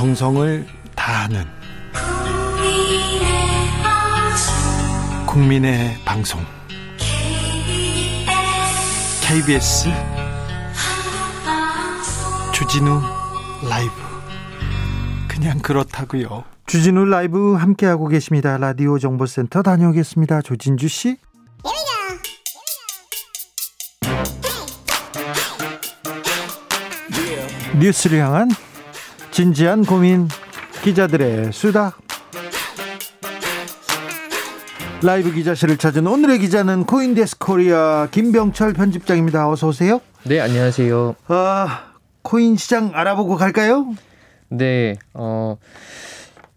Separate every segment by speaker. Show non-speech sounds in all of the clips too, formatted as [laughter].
Speaker 1: 정성을 다하는 국민의 방송 KBS 주진우 라이브 그냥 그렇다고요.
Speaker 2: 주진우 라이브 함께하고 계십니다. 라디오 정보센터 다녀오겠습니다. 조진주 씨. 뉴스를 향한 진지한 고민 기자들의 수다 라이브 기자실을 찾은 오늘의 기자는 코인데스크 코리아 김병철 편집장입니다. 어서 오세요.
Speaker 3: 네, 안녕하세요.
Speaker 2: 아, 코인 시장 알아보고 갈까요?
Speaker 3: 네, 어,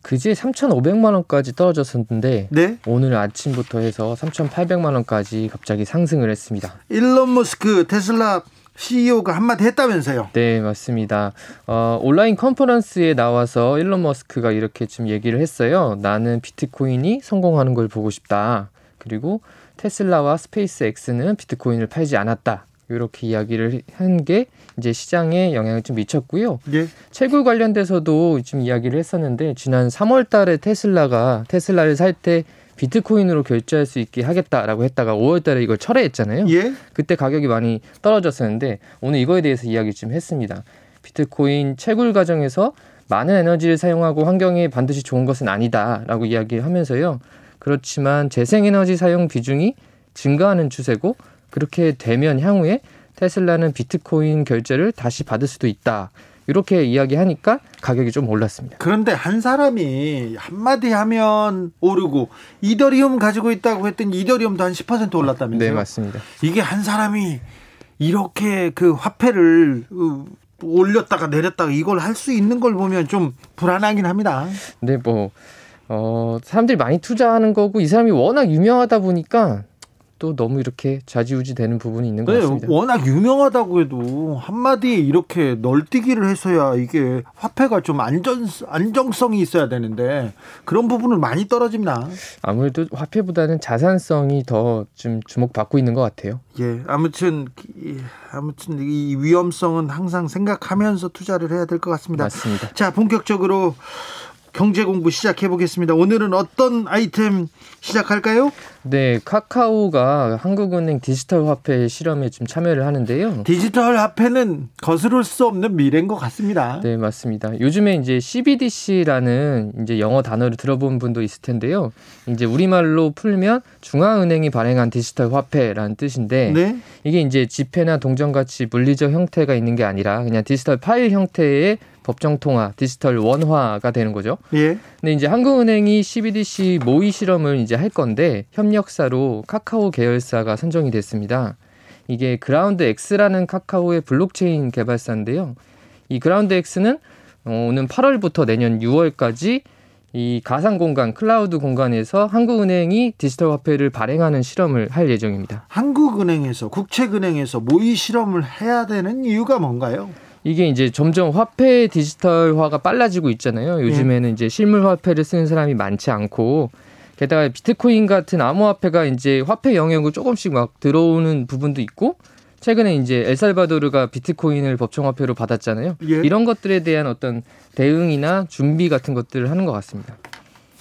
Speaker 3: 그제 3,500만 원까지 떨어졌었는데
Speaker 2: 네.
Speaker 3: 오늘 아침부터 해서 3,800만 원까지 갑자기 상승을 했습니다.
Speaker 2: 일론 머스크 테슬라 CEO가 한마디 했다면서요?
Speaker 3: 네, 맞습니다. 어, 온라인 conference에 나와서 일론 머스크가 이렇게 좀 얘기를 했어요. 나는 비트코인이 성공하는 걸 보고 싶다. 그리고 테슬라와 스페이스 X는 비트코인을 팔지 않았다. 이렇게 이야기를 한 게 이제 시장에 영향을 좀 미쳤고요.
Speaker 2: 예.
Speaker 3: 채굴 관련돼서도 좀 이야기를 했었는데 지난 3월 달에 테슬라가 테슬라를 살때 비트코인으로 결제할 수 있게 하겠다라고 했다가 5월 달에 이걸 철회했잖아요.
Speaker 2: 예.
Speaker 3: 그때 가격이 많이 떨어졌었는데 오늘 이거에 대해서 이야기 좀 했습니다. 비트코인 채굴 과정에서 많은 에너지를 사용하고 환경에 반드시 좋은 것은 아니다라고 이야기를 하면서요. 그렇지만 재생에너지 사용 비중이 증가하는 추세고 그렇게 되면 향후에 테슬라는 비트코인 결제를 다시 받을 수도 있다. 이렇게 이야기하니까 가격이 좀 올랐습니다.
Speaker 2: 그런데 한 사람이 한마디 하면 오르고 이더리움 가지고 있다고 했더니 이더리움도 한 10% 올랐다면서요?
Speaker 3: 네, 맞습니다.
Speaker 2: 이게 한 사람이 이렇게 그 화폐를 어, 올렸다가 내렸다가 이걸 할 수 있는 걸 보면 좀 불안하긴 합니다.
Speaker 3: 근데 뭐 어, 사람들이 많이 투자하는 거고 이 사람이 워낙 유명하다 보니까 또 너무 이렇게 좌지우지 되는 부분이 있는 것
Speaker 2: 네,
Speaker 3: 같습니다.
Speaker 2: 워낙 유명하다고 해도 한마디 이렇게 널뛰기를 해서야 이게 화폐가 좀 안전 안정성이 있어야 되는데 그런 부분은 많이 떨어집니다.
Speaker 3: 아무래도 화폐보다는 자산성이 더 좀 주목받고 있는 것 같아요.
Speaker 2: 예, 아무튼 이- 아무튼 이 위험성은 항상 생각하면서 투자를 해야 될 것 같습니다.
Speaker 3: 맞습니다.
Speaker 2: 자, 본격적으로 경제 공부 시작해 보겠습니다. 오늘은 어떤 아이템 시작할까요?
Speaker 3: 네, 카카오가 한국은행 디지털 화폐 실험에 좀 참여를 하는데요.
Speaker 2: 디지털 화폐는 거스를 수 없는 미래인 것 같습니다.
Speaker 3: 네, 맞습니다. 요즘에 이제 CBDC라는 이제 영어 단어를 들어본 분도 있을 텐데요. 이제 우리말로 풀면 중앙은행이 발행한 디지털 화폐라는 뜻인데
Speaker 2: 네.
Speaker 3: 이게 이제 지폐나 동전 같이 물리적 형태가 있는 게 아니라 그냥 디지털 파일 형태의 법정 통화, 디지털 원화가 되는 거죠.
Speaker 2: 예.
Speaker 3: 근데 이제 한국은행이 CBDC 모의 실험을 이제 할 건데 협력사로 카카오 계열사가 선정이 됐습니다. 이게 그라운드 X라는 카카오의 블록체인 개발사인데요. 이 그라운드 X는 어, 오는 8월부터 내년 6월까지 이 가상 공간, 클라우드 공간에서 한국은행이 디지털 화폐를 발행하는 실험을 할 예정입니다.
Speaker 2: 한국은행에서 국책은행에서 모의 실험을 해야 되는 이유가 뭔가요?
Speaker 3: 이게 이제 점점 화폐 디지털화가 빨라지고 있잖아요. 요즘에는 이제 실물 화폐를 쓰는 사람이 많지 않고 게다가 비트코인 같은 암호화폐가 이제 화폐 영역으로 조금씩 막 들어오는 부분도 있고 최근에 이제 엘살바도르가 비트코인을 법정화폐로 받았잖아요.
Speaker 2: 예.
Speaker 3: 이런 것들에 대한 어떤 대응이나 준비 같은 것들을 하는 것 같습니다.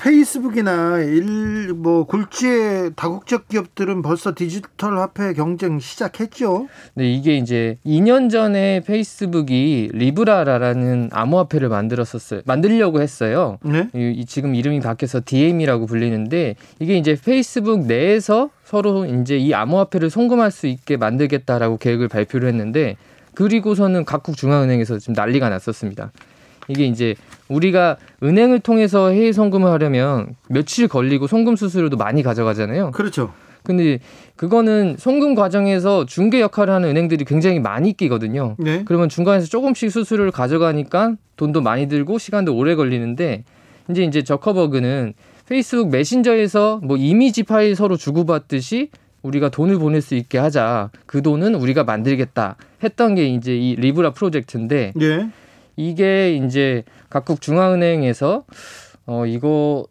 Speaker 2: 페이스북이나 일 뭐 굴지의 다국적 기업들은 벌써 디지털 화폐 경쟁 시작했죠.
Speaker 3: 네, 이게 이제 2년 전에 페이스북이 리브라라는 암호화폐를 만들었었어요. 만들려고 했어요.
Speaker 2: 네.
Speaker 3: 이, 이 지금 이름이 바뀌어서 DM이라고 불리는데 이게 이제 페이스북 내에서 서로 이제 이 암호화폐를 송금할 수 있게 만들겠다라고 계획을 발표를 했는데 그리고서는 각국 중앙은행에서 지금 난리가 났었습니다. 이게 이제 우리가 은행을 통해서 해외 송금을 하려면 며칠 걸리고 송금 수수료도 많이 가져가잖아요.
Speaker 2: 그렇죠.
Speaker 3: 근데 그거는 송금 과정에서 중개 역할을 하는 은행들이 굉장히 많이 끼거든요.
Speaker 2: 네.
Speaker 3: 그러면 중간에서 조금씩 수수료를 가져가니까 돈도 많이 들고 시간도 오래 걸리는데 이제 이제 저커버그는 페이스북 메신저에서 뭐 이미지 파일 서로 주고받듯이 우리가 돈을 보낼 수 있게 하자. 그 돈은 우리가 만들겠다. 했던 게 이제 이 리브라 프로젝트인데
Speaker 2: 예.
Speaker 3: 이게 이제 각국 중앙은행에서 어 이거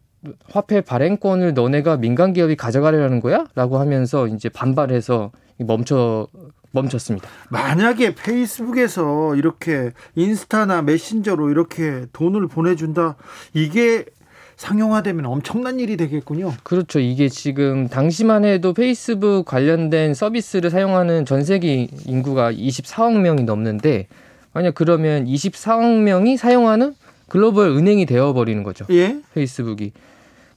Speaker 3: 화폐 발행권을 너네가 민간 기업이 가져가려는 거야? 라고 하면서 이제 반발해서 멈춰 멈췄습니다.
Speaker 2: 만약에 페이스북에서 이렇게 인스타나 메신저로 이렇게 돈을 보내준다 이게 상용화되면 엄청난 일이 되겠군요.
Speaker 3: 그렇죠. 이게 지금 당시만 해도 페이스북 관련된 서비스를 사용하는 전 세계 인구가 24억 명이 넘는데 만약 그러면 24억 명이 사용하는 글로벌 은행이 되어버리는 거죠.
Speaker 2: 예?
Speaker 3: 페이스북이.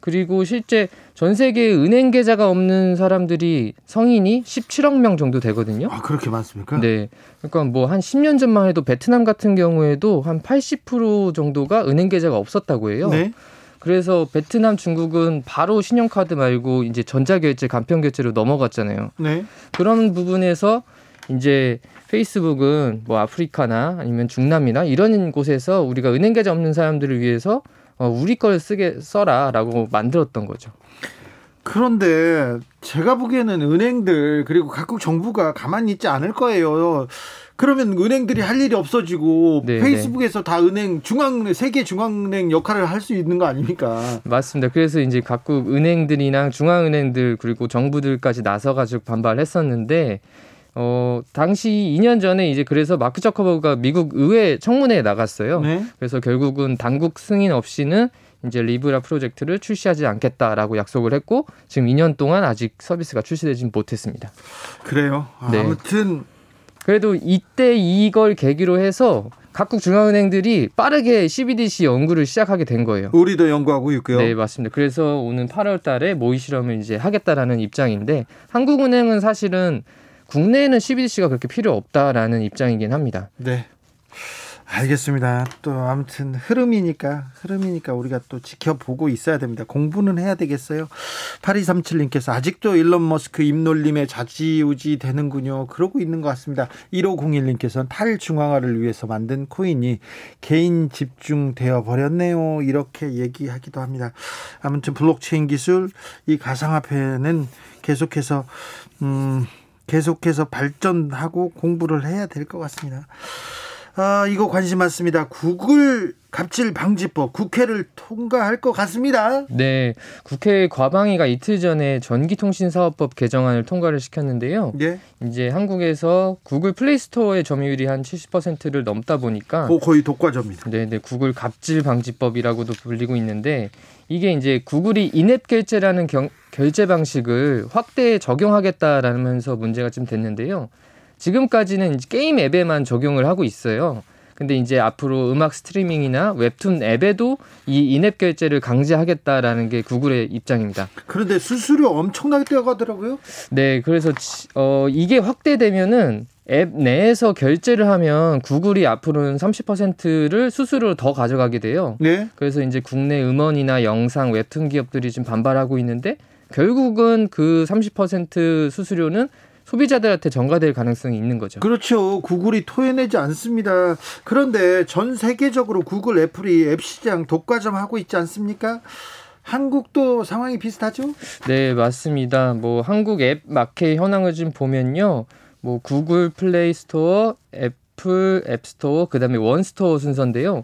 Speaker 3: 그리고 실제 전 세계에 은행 계좌가 없는 사람들이 성인이 17억 명 정도 되거든요.
Speaker 2: 아 그렇게 많습니까?
Speaker 3: 네. 그러니까 뭐 한 10년 전만 해도 베트남 같은 경우에도 한 80% 정도가 은행 계좌가 없었다고 해요.
Speaker 2: 네.
Speaker 3: 그래서 베트남, 중국은 바로 신용카드 말고 이제 전자결제, 간편결제로 넘어갔잖아요.
Speaker 2: 네.
Speaker 3: 그런 부분에서 이제 페이스북은 뭐 아프리카나 아니면 중남이나 이런 곳에서 우리가 은행 계좌 없는 사람들을 위해서 어, 우리 걸 쓰게 써라라고 만들었던 거죠.
Speaker 2: 그런데 제가 보기에는 은행들 그리고 각국 정부가 가만히 있지 않을 거예요. 그러면 은행들이 할 일이 없어지고
Speaker 3: 네,
Speaker 2: 페이스북에서 다 은행 중앙 세계 중앙은행 역할을 할 수 있는 거 아닙니까?
Speaker 3: 맞습니다. 그래서 이제 각국 은행들이나 중앙은행들 그리고 정부들까지 나서 가지고 반발했었는데 어 당시 2년 전에 이제 그래서 마크 저커버가 미국 의회 청문회에 나갔어요.
Speaker 2: 네.
Speaker 3: 그래서 결국은 당국 승인 없이는 이제 리브라 프로젝트를 출시하지 않겠다라고 약속을 했고 지금 2년 동안 아직 서비스가 출시되지 못했습니다.
Speaker 2: 그래요.
Speaker 3: 네.
Speaker 2: 아무튼
Speaker 3: 그래도 이때 이걸 계기로 해서 각국 중앙은행들이 빠르게 CBDC 연구를 시작하게 된 거예요.
Speaker 2: 우리도 연구하고 있고요.
Speaker 3: 네, 맞습니다. 그래서 오는 8월 달에 모의 실험을 이제 하겠다라는 입장인데 한국은행은 사실은 국내에는 CBDC가 그렇게 필요 없다라는 입장이긴 합니다.
Speaker 2: 네. 알겠습니다. 또 아무튼 흐름이니까 흐름이니까 우리가 또 지켜보고 있어야 됩니다. 공부는 해야 되겠어요. 8237님께서 아직도 일론 머스크 입놀림에 자지우지 되는군요. 그러고 있는 것 같습니다. 1501님께서는 탈중앙화를 위해서 만든 코인이 개인 집중되어 버렸네요. 이렇게 얘기하기도 합니다. 아무튼 블록체인 기술 이 가상화폐는 계속해서 음 계속해서 발전하고 공부를 해야 될 것 같습니다. 아, 이거 관심 많습니다. 구글 갑질 방지법 국회를 통과할 것 같습니다.
Speaker 3: 네, 국회 과방위가 이틀 전에 전기통신사업법 개정안을 통과를 시켰는데요.
Speaker 2: 예.
Speaker 3: 이제 한국에서 구글 플레이 스토어의 점유율이 한 70%를 넘다 보니까
Speaker 2: 거, 거의 독과점입니다.
Speaker 3: 네, 네, 구글 갑질 방지법이라고도 불리고 있는데 이게 이제 구글이 인앱 결제라는 경, 결제 방식을 확대 적용하겠다라면서 문제가 좀 됐는데요. 지금까지는 게임 앱에만 적용을 하고 있어요. 근데 이제 앞으로 음악 스트리밍이나 웹툰 앱에도 이 인앱 결제를 강제하겠다라는 게 구글의 입장입니다.
Speaker 2: 그런데 수수료 엄청나게 뛰어가더라고요.
Speaker 3: 네, 그래서 어 이게 확대되면은 앱 내에서 결제를 하면 구글이 앞으로는 30%를 수수료로 더 가져가게 돼요.
Speaker 2: 네.
Speaker 3: 그래서 이제 국내 음원이나 영상 웹툰 기업들이 지금 반발하고 있는데 결국은 그 30% 수수료는 소비자들한테 전가될 가능성이 있는 거죠.
Speaker 2: 그렇죠. 구글이 토해내지 않습니다. 그런데 전 세계적으로 구글, 애플이 앱 시장 독과점 하고 있지 않습니까? 한국도 상황이 비슷하죠?
Speaker 3: 네, 맞습니다. 뭐 한국 앱 마켓 현황을 좀 보면요. 뭐 구글 플레이 스토어, 애플 앱 스토어, 그다음에 원스토어 순서인데요.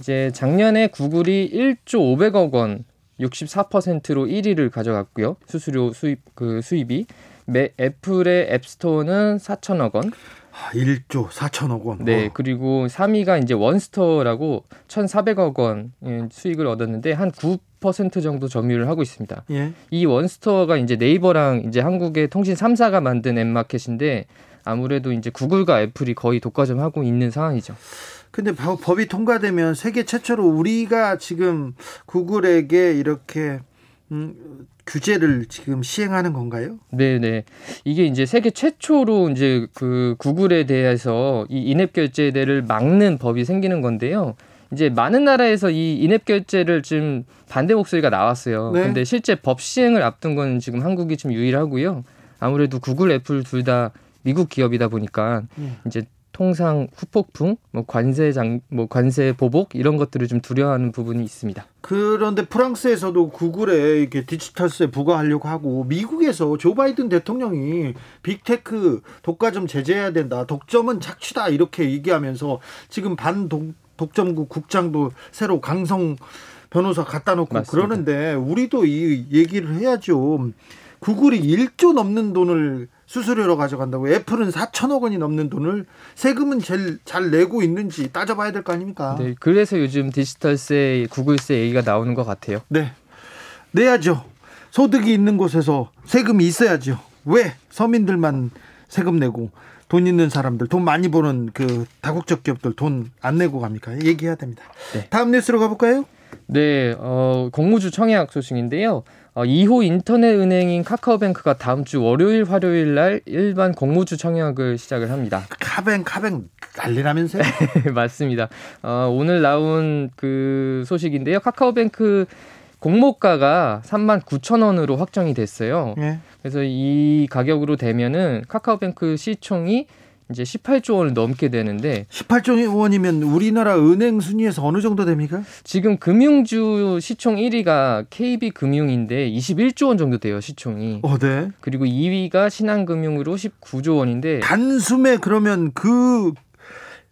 Speaker 3: 이제 작년에 구글이 1조 500억 원 64%로 1위를 가져갔고요. 수수료 수입 그 수입이 매, 애플의 앱스토어는 4천억 원.
Speaker 2: 1조 아, 4천억 원.
Speaker 3: 네,
Speaker 2: 어.
Speaker 3: 그리고 3위가 이제 원스토어라고 1,400억 원 예, 수익을 얻었는데 한 9% 정도 점유를 하고 있습니다.
Speaker 2: 예.
Speaker 3: 이 원스토어가 이제 네이버랑 이제 한국의 통신 3사가 만든 앱마켓인데 아무래도 이제 구글과 애플이 거의 독과점하고 있는 상황이죠.
Speaker 2: 근데 법이 통과되면 세계 최초로 우리가 지금 구글에게 이렇게 음, 규제를 지금 시행하는 건가요?
Speaker 3: 네, 네. 이게 이제 세계 최초로 이제 그 구글에 대해서 이 인앱 결제를 막는 법이 생기는 건데요. 이제 많은 나라에서 이 인앱 결제를 좀 반대 목소리가 나왔어요.
Speaker 2: 네.
Speaker 3: 근데 실제 법 시행을 앞둔 건 지금 한국이 좀 유일하고요. 아무래도 구글, 애플 둘 다 미국 기업이다 보니까
Speaker 2: 음.
Speaker 3: 이제 통상 후폭풍, 뭐 관세 장, 뭐 관세 보복 이런 것들을 좀 두려워하는 부분이 있습니다.
Speaker 2: 그런데 프랑스에서도 구글에 이렇게 디지털세 부과하려고 하고 미국에서 조 바이든 대통령이 빅테크 독과점 제재해야 된다. 독점은 착취다 이렇게 얘기하면서 지금 반 독, 독점국 국장도 새로 강성 변호사 갖다 놓고
Speaker 3: 맞습니다.
Speaker 2: 그러는데 우리도 이 얘기를 해야죠. 구글이 1조 넘는 돈을 수수료로 가져간다고 애플은 4천억 원이 넘는 돈을 세금은 제일 잘 내고 있는지 따져봐야 될 거 아닙니까?
Speaker 3: 네, 그래서 요즘 디지털세, 구글세 얘기가 나오는 것 같아요.
Speaker 2: 네. 내야죠. 소득이 있는 곳에서 세금이 있어야죠. 왜 서민들만 세금 내고 돈 있는 사람들, 돈 많이 버는 그 다국적 기업들 돈 안 내고 갑니까? 얘기해야 됩니다.
Speaker 3: 네.
Speaker 2: 다음 뉴스로 가볼까요?
Speaker 3: 네, 어, 공무주 청약 소식인데요. 어, 2호 인터넷 은행인 카카오뱅크가 다음 주 월요일, 화요일 날 일반 공무주 청약을 시작을 합니다.
Speaker 2: 카뱅 카뱅 난리라면서요? [laughs]
Speaker 3: 맞습니다. 어, 오늘 나온 그 소식인데요. 카카오뱅크 공모가가 3만 9천 원으로 확정이 됐어요.
Speaker 2: 예.
Speaker 3: 그래서 이 가격으로 되면은 카카오뱅크 시총이 이제 18조 원을 넘게 되는데
Speaker 2: 18조 원이면 우리나라 은행 순위에서 어느 정도 됩니까?
Speaker 3: 지금 금융주 시총 1위가 KB금융인데 21조 원 정도 돼요 시총이.
Speaker 2: 어, 네.
Speaker 3: 그리고 2위가 신한금융으로 19조 원인데
Speaker 2: 단숨에 그러면 그,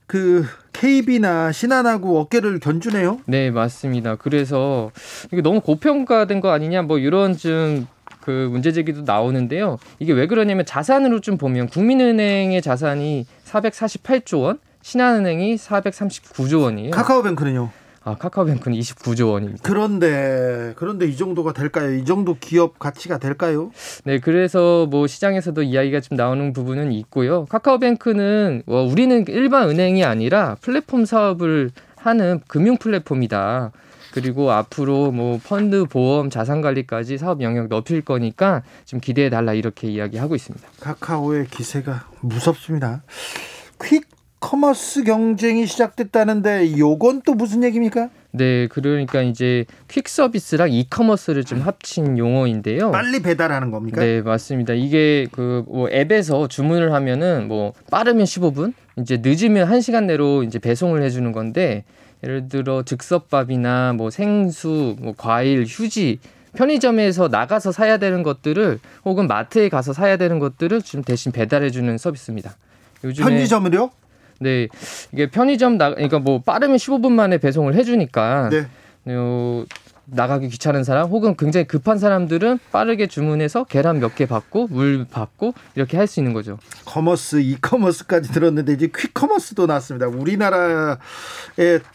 Speaker 2: 그, KB나 신한하고 어깨를 견주네요?
Speaker 3: 네 맞습니다. 그래서 이게 너무 고평가된 거 아니냐 뭐 이런 좀 그 문제 제기도 나오는데요. 이게 왜 그러냐면 자산으로 좀 보면 국민은행의 자산이 448조 원, 신한은행이 439조 원이에요.
Speaker 2: 카카오뱅크는요?
Speaker 3: 아 카카오뱅크는 29조 원입니다.
Speaker 2: 그런데, 그런데 이 정도가 될까요? 이 정도 기업 가치가 될까요?
Speaker 3: 네, 그래서 뭐 시장에서도 이야기가 좀 나오는 부분은 있고요. 카카오뱅크는 어, 우리는 일반 은행이 아니라 플랫폼 사업을 하는 금융 플랫폼이다. 그리고 앞으로 뭐 펀드, 보험, 자산 관리까지 사업 영역 넓힐 거니까 좀 기대해 달라 이렇게 이야기하고 있습니다.
Speaker 2: 카카오의 기세가 무섭습니다. quick commerce 경쟁이 시작됐다는데 요건 또 무슨 얘기입니까?
Speaker 3: 네, 그러니까 이제 퀵 서비스랑 이커머스를 좀 합친 용어인데요.
Speaker 2: 빨리 배달하는 겁니까?
Speaker 3: 네, 맞습니다. 이게 그 뭐 앱에서 주문을 하면은 뭐 빠르면 15분, 이제 늦으면 1시간 내로 이제 배송을 해 주는 건데 예를 들어 즉석밥이나 뭐 생수, 뭐 과일, 휴지 편의점에서 나가서 사야 되는 것들을 혹은 마트에 가서 사야 되는 것들을 좀 대신 배달해 주는 서비스입니다. 요즘에
Speaker 2: 편의점을요?
Speaker 3: 네, 이게 편의점 나 그러니까 뭐 빠르면 15분 만에 배송을 해 주니까
Speaker 2: 네.
Speaker 3: 어, 나가기 귀찮은 사람 혹은 굉장히 급한 사람들은 빠르게 주문해서 계란 몇 개 받고 물 받고 이렇게 할 수 있는 거죠.
Speaker 2: commerce, e-commerce까지 들었는데 이제 quick commerce도 나왔습니다. 우리나라의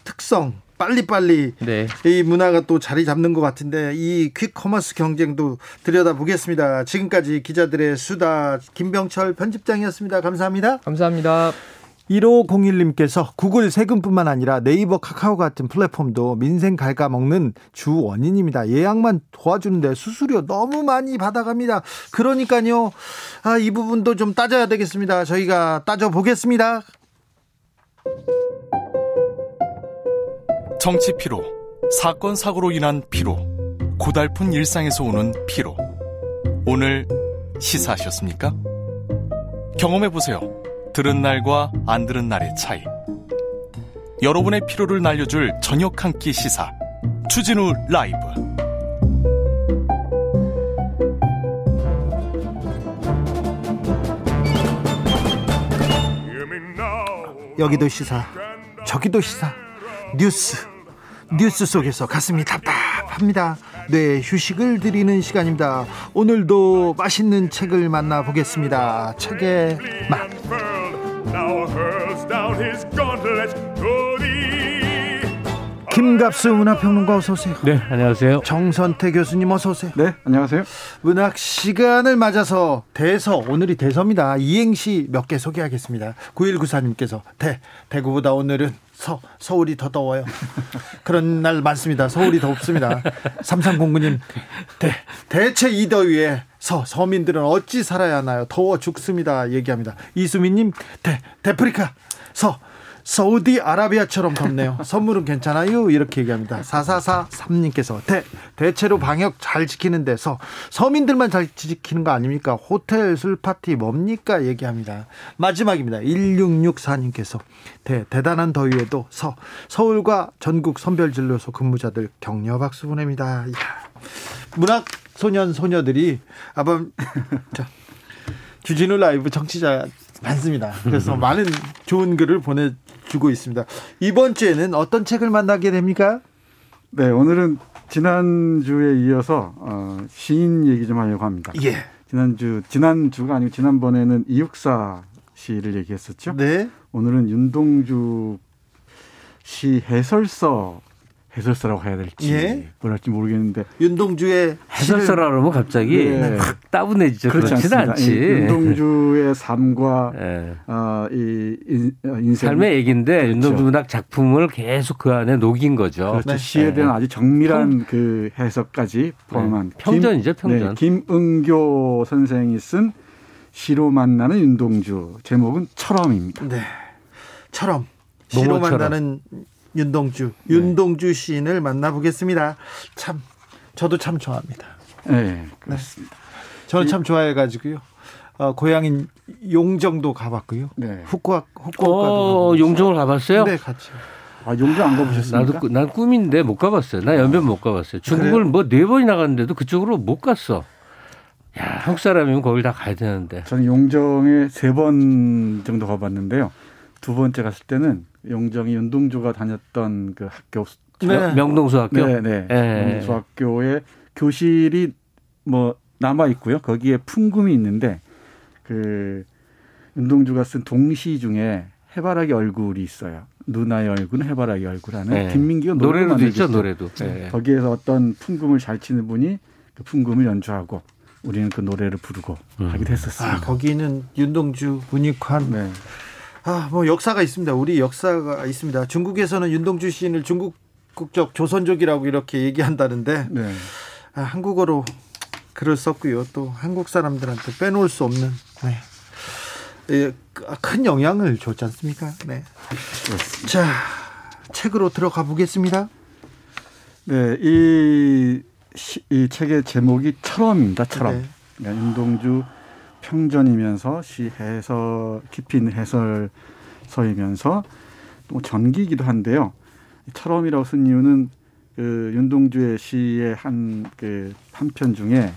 Speaker 2: 특성 빨리빨리
Speaker 3: 네.
Speaker 2: 이 문화가 또 자리 잡는 것 같은데 이 quick commerce 경쟁도 들여다보겠습니다. 지금까지 기자들의 수다 김병철 편집장이었습니다. 감사합니다.
Speaker 3: 감사합니다.
Speaker 2: 1501님께서 구글 세금뿐만 아니라 네이버 카카오 같은 플랫폼도 민생 갉아먹는 주 원인입니다. 예약만 도와주는데 수수료 너무 많이 받아갑니다. 그러니까요. 아, 이 부분도 좀 따져야 되겠습니다. 저희가 따져보겠습니다.
Speaker 4: 정치 피로, 사건 사고로 인한 피로, 고달픈 일상에서 오는 피로. 오늘 시사하셨습니까? 경험해 보세요. 들은 날과 안 들은 날의 차이. 여러분의 피로를 날려줄 저녁 한 끼 시사. 추진우 라이브.
Speaker 2: 여기도 시사, 저기도 시사, 뉴스, 뉴스 속에서 가슴이 답답합니다. 네, 휴식을 드리는 시간입니다. 오늘도 맛있는 책을 만나 보겠습니다. 책의 맛. 김갑수 문화평론가 어서 오세요.
Speaker 5: 네, 안녕하세요.
Speaker 2: 정선태 교수님 어서 오세요.
Speaker 5: 네, 안녕하세요.
Speaker 2: 문학 시간을 맞아서 대서 오늘이 대서입니다. 이행시 몇 개 소개하겠습니다. 9194님께서 대 대구보다 오늘은 서 서울이 더 더워요. [laughs] 그런 날 많습니다. 서울이 덥습니다. 3309님 대 대체 이 더위에 서 서민들은 어찌 살아야 하나요? 더워 죽습니다. 얘기합니다. 이수민님 대 대프리카 서 사우디아라비아처럼 덥네요. 선물은 괜찮아요? 이렇게 얘기합니다. 4443님께서 대, 대체로 방역 잘 지키는 데서 서민들만 잘 지키는 거 아닙니까? 호텔 술 파티 뭡니까? 얘기합니다. 마지막입니다. 1664님께서 대, 대단한 더위에도 서, 서울과 전국 선별진료소 근무자들 격려 박수 보냅니다. 이야, 문학 소년 소녀들이 [laughs] 자 주진우 라이브 정치자 많습니다. 그래서 [laughs] 많은 좋은 글을 보내 주고 있습니다. 이번 주에는 어떤 책을 만나게 됩니까?
Speaker 5: 네, 오늘은 지난주에 이어서 어, 시인 얘기 좀 하려고 합니다.
Speaker 2: 예.
Speaker 5: 지난주 지난주가 아니고 지난번에는 이육사 시를 얘기했었죠.
Speaker 2: 네.
Speaker 5: 오늘은 윤동주 시 해설서 해설서라고 해야 될지
Speaker 2: 예.
Speaker 5: 뭐랄지 모르겠는데
Speaker 2: 윤동주의
Speaker 6: 해설서라 그러면 갑자기
Speaker 5: 네.
Speaker 6: 확 따분해지죠.
Speaker 5: 그렇지 않습니다.
Speaker 6: 않지.
Speaker 5: 이 윤동주의 삶과
Speaker 6: 예.
Speaker 5: 어, 이 인, 어,
Speaker 6: 삶의 얘기인데
Speaker 5: 그렇죠.
Speaker 6: 윤동주 문학 작품을 계속 그 안에 녹인 거죠.
Speaker 5: 그렇죠.
Speaker 2: 네.
Speaker 5: 시에 대한
Speaker 6: 네.
Speaker 5: 아주 정밀한 그 해석까지 포함한
Speaker 6: 네. 평전이죠,
Speaker 5: 김,
Speaker 6: 평전.
Speaker 5: 네, 김은교 선생이 쓴 시로 만나는 윤동주 제목은 철험입니다.
Speaker 2: 네. 처럼 시로. 만나는 윤동주 윤동주 시인을 만나보겠습니다. 참 저도 참 좋아합니다.
Speaker 5: 네, 그렇습니다.
Speaker 2: 저는 참 좋아해가지고요. 어, 고향인 용정도 가봤고요.
Speaker 5: 네.
Speaker 2: 후쿠오 후쿠오카도
Speaker 6: 어. 용종을 가봤어요?
Speaker 2: 네, 같이.
Speaker 5: 아, 용정 안 가보셨습니까?
Speaker 6: 나도 꾸- 난 꿈인데 못 가봤어요. 나 연변 못 가봤어요. 중국을 뭐 네 번이나 갔는데도 그쪽으로 못 갔어. 야, 한국 사람이면 거길 다 가야 되는데.
Speaker 5: 저는 용정에 세 번 정도 가봤는데요. 두 번째 갔을 때는 용정이 윤동주가 다녔던 그 학교
Speaker 2: 네.
Speaker 6: 명동수 학교.
Speaker 5: 네, 네.
Speaker 6: 예.
Speaker 5: 용수학교에 교실이 뭐 남아 있고요. 거기에 풍금이 있는데 그 윤동주가 쓴 동시 중에 해바라기 얼굴이 있어요. 누나의 얼굴은 해바라기 얼굴하는
Speaker 6: 네.
Speaker 5: 김민기가 노래를
Speaker 6: 노래도 있죠. 노래도. 예.
Speaker 5: 거기에서 어떤 풍금을 잘 치는 분이 그 풍금을 연주하고 우리는 그 노래를 부르고
Speaker 6: 음.
Speaker 5: 하기도
Speaker 2: 아,
Speaker 5: 했었습니다.
Speaker 2: 거기는 윤동주, 문익환.
Speaker 5: 네.
Speaker 2: 아, 뭐 역사가 있습니다. 우리 역사가 있습니다. 중국에서는 윤동주 시인을 중국 국적 조선족이라고 이렇게 얘기한다는데
Speaker 5: 네.
Speaker 2: 아, 한국어로 글을 썼고요. 또 한국 사람들한테 빼놓을 수 없는 네. 예, 큰 영향을 줬지 않습니까? 네.
Speaker 5: 그렇습니다.
Speaker 2: 자, 책으로 들어가 보겠습니다.
Speaker 5: 네, 이, 시- 이 책의 제목이 철험입니다. 철험.
Speaker 2: 네.
Speaker 5: 그러니까 윤동주 평전이면서 시 해설 깊이 있는 해설서이면서 또 전기이기도 한데요. 이 철험이라고 쓴 이유는 그 윤동주의 시의 한 그 한 편 중에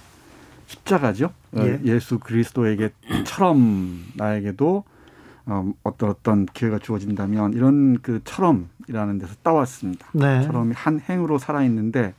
Speaker 5: 십자가죠. 어,
Speaker 2: 예.
Speaker 5: 예수 그리스도에게 처럼 나에게도 어, 어떤 어떤 기회가 주어진다면 이런 그 철험이라는 데서 따왔습니다.
Speaker 2: 네.
Speaker 5: 철험이 한 행으로 살아 있는데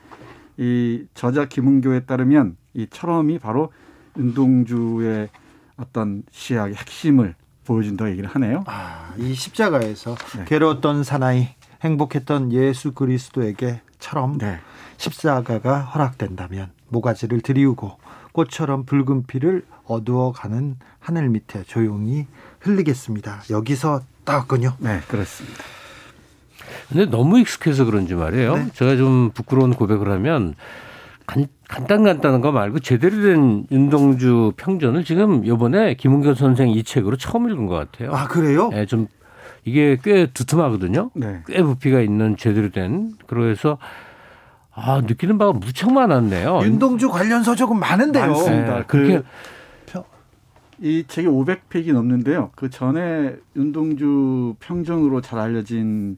Speaker 5: 이 저자 김은교에 따르면 이 철험이 바로 윤동주의 어떤 시학의 핵심을 보여준다고 얘기를 하네요.
Speaker 2: 아, 이 십자가에서
Speaker 5: 네.
Speaker 2: 괴로웠던 사나이, 행복했던 예수 그리스도에게처럼
Speaker 5: 네.
Speaker 2: 십자가가 허락된다면 모가지를 들이우고 꽃처럼 붉은 피를 어두워가는 하늘 밑에 조용히 흘리겠습니다. 여기서 따왔군요.
Speaker 5: 네, 그렇습니다.
Speaker 6: 근데 너무 익숙해서 그런지 말이에요.
Speaker 2: 네.
Speaker 6: 제가 좀 부끄러운 고백을 하면 간, 간단간단한 거 말고 제대로 된 윤동주 평전을 지금 요번에 김은교 선생 이 책으로 처음 읽은 것 같아요.
Speaker 2: 아 그래요?
Speaker 6: 예, 좀 이게 꽤 두툼하거든요.
Speaker 5: 네.
Speaker 6: 꽤 부피가 있는 제대로 된 그래서 아 느끼는 바가 무척 많았네요.
Speaker 2: 윤동주 관련서 조금 많은데요.
Speaker 5: 많습니다.
Speaker 6: 예, 그렇게
Speaker 5: 이 책이 500페이지 넘는데요. 그 전에 윤동주 평전으로 잘 알려진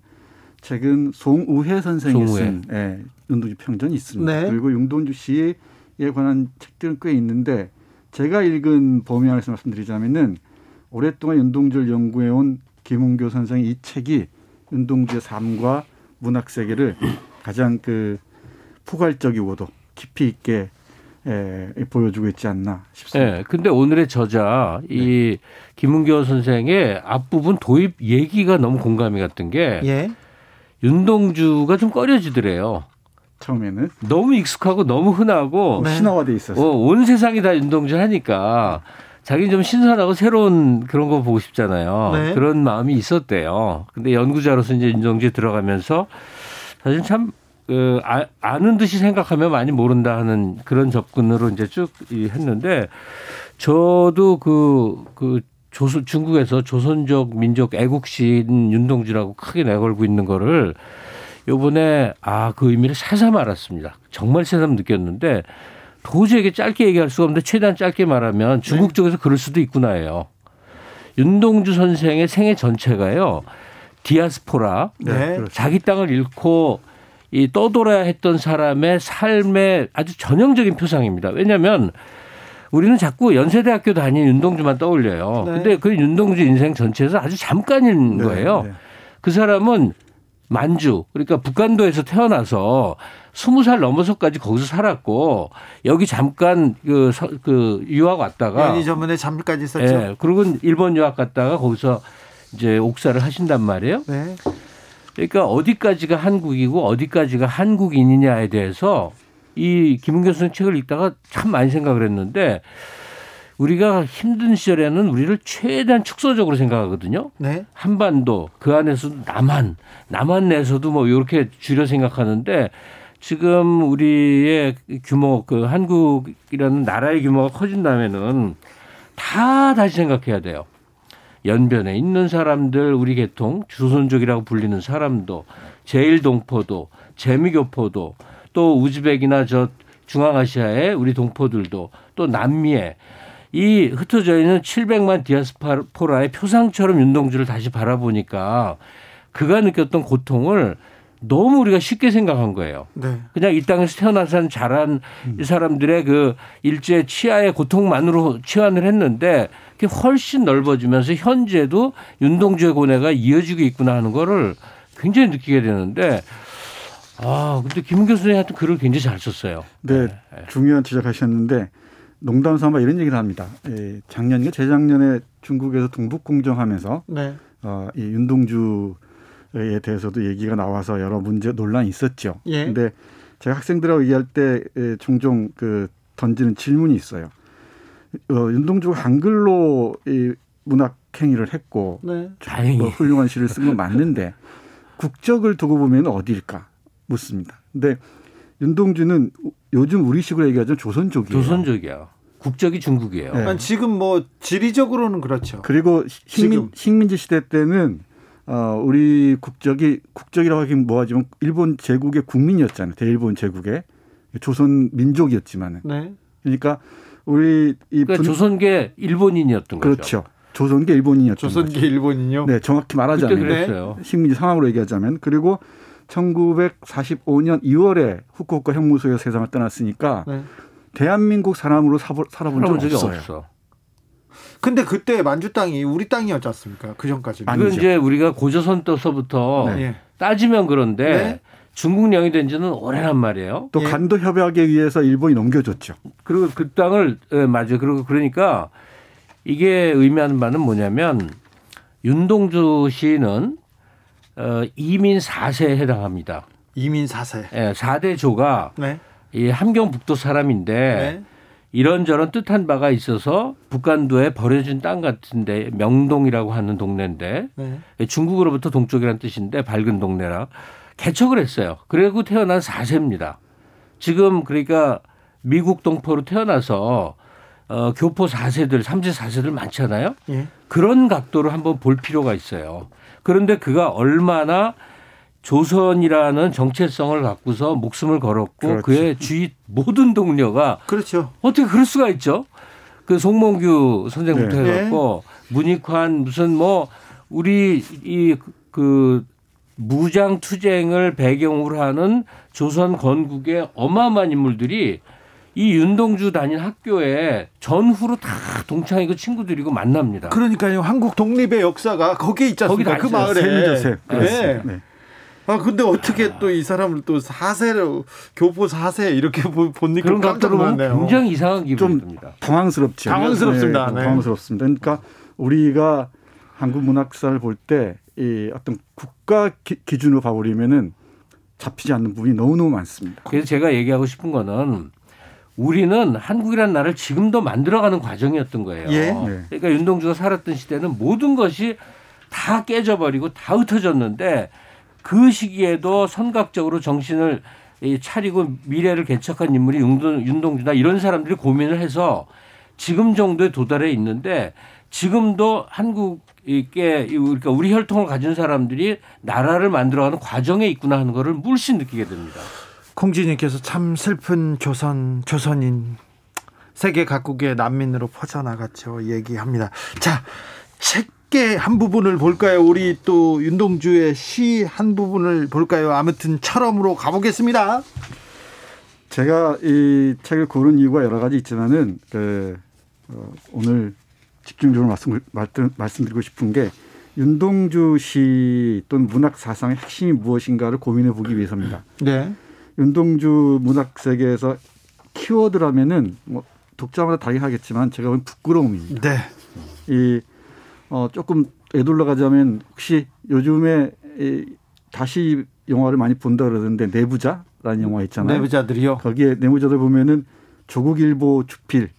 Speaker 5: 책은 송우회 선생이
Speaker 6: 송우회.
Speaker 5: 쓴 예, 윤동주 평전이 있습니다.
Speaker 2: 네.
Speaker 5: 그리고 윤동주 시에 관한 책들은 꽤 있는데 제가 읽은 범위 안에서 말씀드리자면은 오랫동안 윤동주를 연구해온 김은교 선생의 이 책이 윤동주의 삶과 문학 세계를 [clears throat] 가장 그 포괄적이고도 깊이 있게 예, 보여주고 있지 않나 싶습니다.
Speaker 6: 예. 근데 오늘의 저자 이 김은교 선생의 앞부분 도입 얘기가 너무 공감이 갔던 게
Speaker 2: 예.
Speaker 6: 윤동주가 좀 꺼려지더래요.
Speaker 5: 처음에는
Speaker 6: 너무 익숙하고 너무 흔하고
Speaker 2: 네.
Speaker 5: 신화화돼 있어서
Speaker 6: 어, 온 세상이 다 윤동주 하니까 자기는 좀 신선하고 새로운 그런 거 보고 싶잖아요.
Speaker 2: 네.
Speaker 6: 그런 마음이 있었대요. 근데 연구자로서 이제 윤동주에 들어가면서 사실 참 그, 아, 아는 듯이 생각하면 많이 모른다 하는 그런 접근으로 이제 쭉이 했는데 저도 그, 그 조선, 중국에서 조선족 민족 애국시인 윤동주라고 크게 내걸고 있는 거를 요번에 아, 그 의미를 새삼 알았습니다. 정말 새삼 느꼈는데 도저히 이게 짧게 얘기할 수가 없는데 최대한 짧게 말하면 중국 쪽에서 그럴 수도 있구나예요. 윤동주 선생의 생애 전체가요. 디아스포라,
Speaker 2: 네.
Speaker 5: 그렇죠.
Speaker 6: 자기 땅을 잃고 이 떠돌아야 했던 사람의 삶의 아주 전형적인 표상입니다. 왜냐하면 우리는 자꾸 연세대학교 다닌 윤동주만 떠올려요.
Speaker 2: 네.
Speaker 6: 근데 그 윤동주 인생 전체에서 아주 잠깐인
Speaker 5: 네,
Speaker 6: 거예요.
Speaker 5: 네.
Speaker 6: 그 사람은 만주 그러니까 북한도에서 태어나서 스무 살 넘어서까지 거기서 살았고 여기 잠깐 그, 서- 그 유학 왔다가
Speaker 2: 연희 전문에 잠까지 있었죠.
Speaker 6: 예, 그리고 일본 유학 갔다가 거기서 이제 옥사를 하신단 말이에요.
Speaker 2: 네.
Speaker 6: 그러니까 어디까지가 한국이고 어디까지가 한국인이냐에 대해서 이 김은경 선생 책을 읽다가 참 많이 생각을 했는데 우리가 힘든 시절에는 우리를 최대한 축소적으로 생각하거든요.
Speaker 2: 네.
Speaker 6: 한반도 그 안에서도 남한 남한 내에서도 뭐 이렇게 줄여 생각하는데 지금 우리의 규모 그 한국이라는 나라의 규모가 커진다면은 다 다시 생각해야 돼요. 연변에 있는 사람들 우리 계통 조선족이라고 불리는 사람도 제일 동포도 재미교포도 또 우즈벡이나 저 중앙아시아의 우리 동포들도 또 남미에 이 흩어져 있는 700만 디아스포라의 표상처럼 윤동주를 다시 바라보니까 그가 느꼈던 고통을 너무 우리가 쉽게 생각한 거예요.
Speaker 2: 네.
Speaker 6: 그냥 이 땅에서 태어나서 자란 이 사람들의 그 일제 치하의 고통만으로 치환을 했는데 그게 훨씬 넓어지면서 현재도 윤동주의 고뇌가 이어지고 있구나 하는 거를 굉장히 느끼게 되는데 아 근데 김 교수님 하여튼 글을 굉장히 잘 썼어요.
Speaker 5: 네, 중요한 지적하셨는데 농담 삼아 이런 얘기를 합니다. 예, 작년인가 재작년에 중국에서 동북 공정하면서
Speaker 2: 네.
Speaker 5: 어, 이 윤동주에 대해서도 얘기가 나와서 여러 문제 논란이 있었죠.
Speaker 2: 예.
Speaker 5: 근데 제가 학생들하고 얘기할 때 예, 종종 그 던지는 질문이 있어요. 어, 윤동주가 한글로 이 문학 행위를 했고
Speaker 2: 네.
Speaker 6: 다행히
Speaker 5: 뭐 훌륭한 시를 쓴 건 맞는데 국적을 두고 보면 어디일까 묻습니다. 근데 윤동주는 요즘 우리식으로 얘기하자면 조선족이에요.
Speaker 6: 조선족이야. 국적이 중국이에요.
Speaker 5: 네.
Speaker 2: 아니, 지금 뭐 지리적으로는 그렇죠.
Speaker 5: 그리고 식민. 식민지 시대 때는 어, 우리 국적이 국적이라고 하긴 뭐하지만 일본 제국의 국민이었잖아요. 대일본 제국의 조선 민족이었지만은
Speaker 2: 네.
Speaker 5: 그러니까 우리 이
Speaker 6: 그러니까
Speaker 5: 분-
Speaker 6: 조선계 일본인이었던 거죠.
Speaker 5: 그렇죠. 조선계 일본인이었던
Speaker 2: 조선계
Speaker 5: 거죠.
Speaker 2: 일본인요.
Speaker 5: 네, 정확히 말하자면
Speaker 6: 그랬어요.
Speaker 5: 식민지 상황으로 얘기하자면 그리고 1945년 2월에 후쿠오카 형무소에서 세상을 떠났으니까
Speaker 2: 네.
Speaker 5: 대한민국 사람으로 사보, 살아본 적
Speaker 6: 살아본 적이
Speaker 5: 없어요.
Speaker 6: 없어.
Speaker 2: 근데 그때 만주 땅이 우리 땅이었지 않습니까? 그 전까지는.
Speaker 5: 아니죠.
Speaker 6: 이제 우리가 고조선 때서부터
Speaker 5: 네.
Speaker 2: 예.
Speaker 6: 따지면 그런데
Speaker 2: 네.
Speaker 6: 중국령이 된 지는 오래란 말이에요.
Speaker 5: 또
Speaker 2: 예.
Speaker 5: 간도 협약에 의해서 일본이 넘겨줬죠.
Speaker 6: 그리고 그 땅을 예, 맞아요. 그리고 그러니까 이게 의미하는 바는 뭐냐면 윤동주 씨는 어, 이민 4세에 해당합니다.
Speaker 2: 이민 사세.
Speaker 6: 예, 4대 조가
Speaker 2: 네.
Speaker 6: 이 함경북도 사람인데
Speaker 2: 네.
Speaker 6: 이런저런 뜻한 바가 있어서 북한도에 버려진 땅 같은데 명동이라고 하는 동네인데
Speaker 2: 네.
Speaker 6: 중국으로부터 동쪽이라는 뜻인데 밝은 동네라 개척을 했어요. 그리고 태어난 4세입니다. 지금 그러니까 미국 동포로 태어나서 어, 교포 4세들, 3세 4세들 많잖아요.
Speaker 2: 예.
Speaker 6: 그런 각도로 한번 볼 필요가 있어요. 그런데 그가 얼마나 조선이라는 정체성을 갖고서 목숨을 걸었고
Speaker 5: 그렇죠.
Speaker 6: 그의 주위 모든 동료가
Speaker 2: 그렇죠.
Speaker 6: 어떻게 그럴 수가 있죠? 그 송몽규 선생부터
Speaker 2: 네.
Speaker 6: 해갖고 문익환 무슨 뭐 우리 이 그 무장 투쟁을 배경으로 하는 조선 건국의 어마어마한 인물들이 이 윤동주 다닌 학교에 전후로 다 동창이고 친구들이고 만납니다.
Speaker 2: 그러니까요. 한국 독립의 역사가 거기에 있지 않습니까?
Speaker 6: 거기
Speaker 2: 그. 마을에.
Speaker 5: 세미조셉.
Speaker 2: 네.
Speaker 5: 네.
Speaker 2: 아 근데 어떻게 또 이 사람을 또 사세로 교포 사세 이렇게 보- 보니까
Speaker 6: 그런
Speaker 2: 깜짝 놀랐네요.
Speaker 6: 굉장히 이상한 기분이
Speaker 5: 좀
Speaker 6: 듭니다.
Speaker 5: 당황스럽죠.
Speaker 2: 당황스럽습니다.
Speaker 5: 네,
Speaker 2: 네.
Speaker 5: 당황스럽습니다. 그러니까 우리가 한국 문학사를 볼 때 이 어떤 국가 기, 기준으로 봐버리면은 잡히지 않는 부분이 너무너무 많습니다.
Speaker 6: 그래서 제가 얘기하고 싶은 거는 우리는 한국이라는 나라를 지금도 만들어가는 과정이었던 거예요.
Speaker 2: 예.
Speaker 5: 네.
Speaker 6: 그러니까 윤동주가 살았던 시대는 모든 것이 다 깨져버리고 다 흩어졌는데 그 시기에도 선각적으로 정신을 이 차리고 미래를 개척한 인물이 윤동- 윤동주다 이런 사람들이 고민을 해서 지금 정도에 도달해 있는데 지금도 한국에 그러니까 우리 혈통을 가진 사람들이 나라를 만들어가는 과정에 있구나 하는 거를 물씬 느끼게 됩니다.
Speaker 2: 콩지님께서 참 슬픈 조선 조선인 세계 각국의 난민으로 퍼져나갔죠 얘기합니다. 자 책의 한 부분을 볼까요? 우리 또 윤동주의 시 한 부분을 볼까요? 아무튼 철험으로 가보겠습니다.
Speaker 5: 제가 이 책을 고른 이유가 여러 가지 있지만은 그 어, 오늘 집중적으로 말씀, 말씀, 말씀드리고 싶은 게 윤동주 시 또는 문학 사상의 핵심이 무엇인가를 고민해 보기 위해서입니다.
Speaker 2: 네.
Speaker 5: 윤동주 문학 세계에서 키워드라면은 뭐 독자마다 다르게 하겠지만 제가 보면 부끄러움입니다.
Speaker 2: 네.
Speaker 5: 이 어, 조금 애둘러 가자면 혹시 요즘에 이, 다시 영화를 많이 본다 그러는데 내부자라는 영화 있잖아요.
Speaker 2: 내부자들이요.
Speaker 5: 거기에 내부자들 보면은 조국일보 주필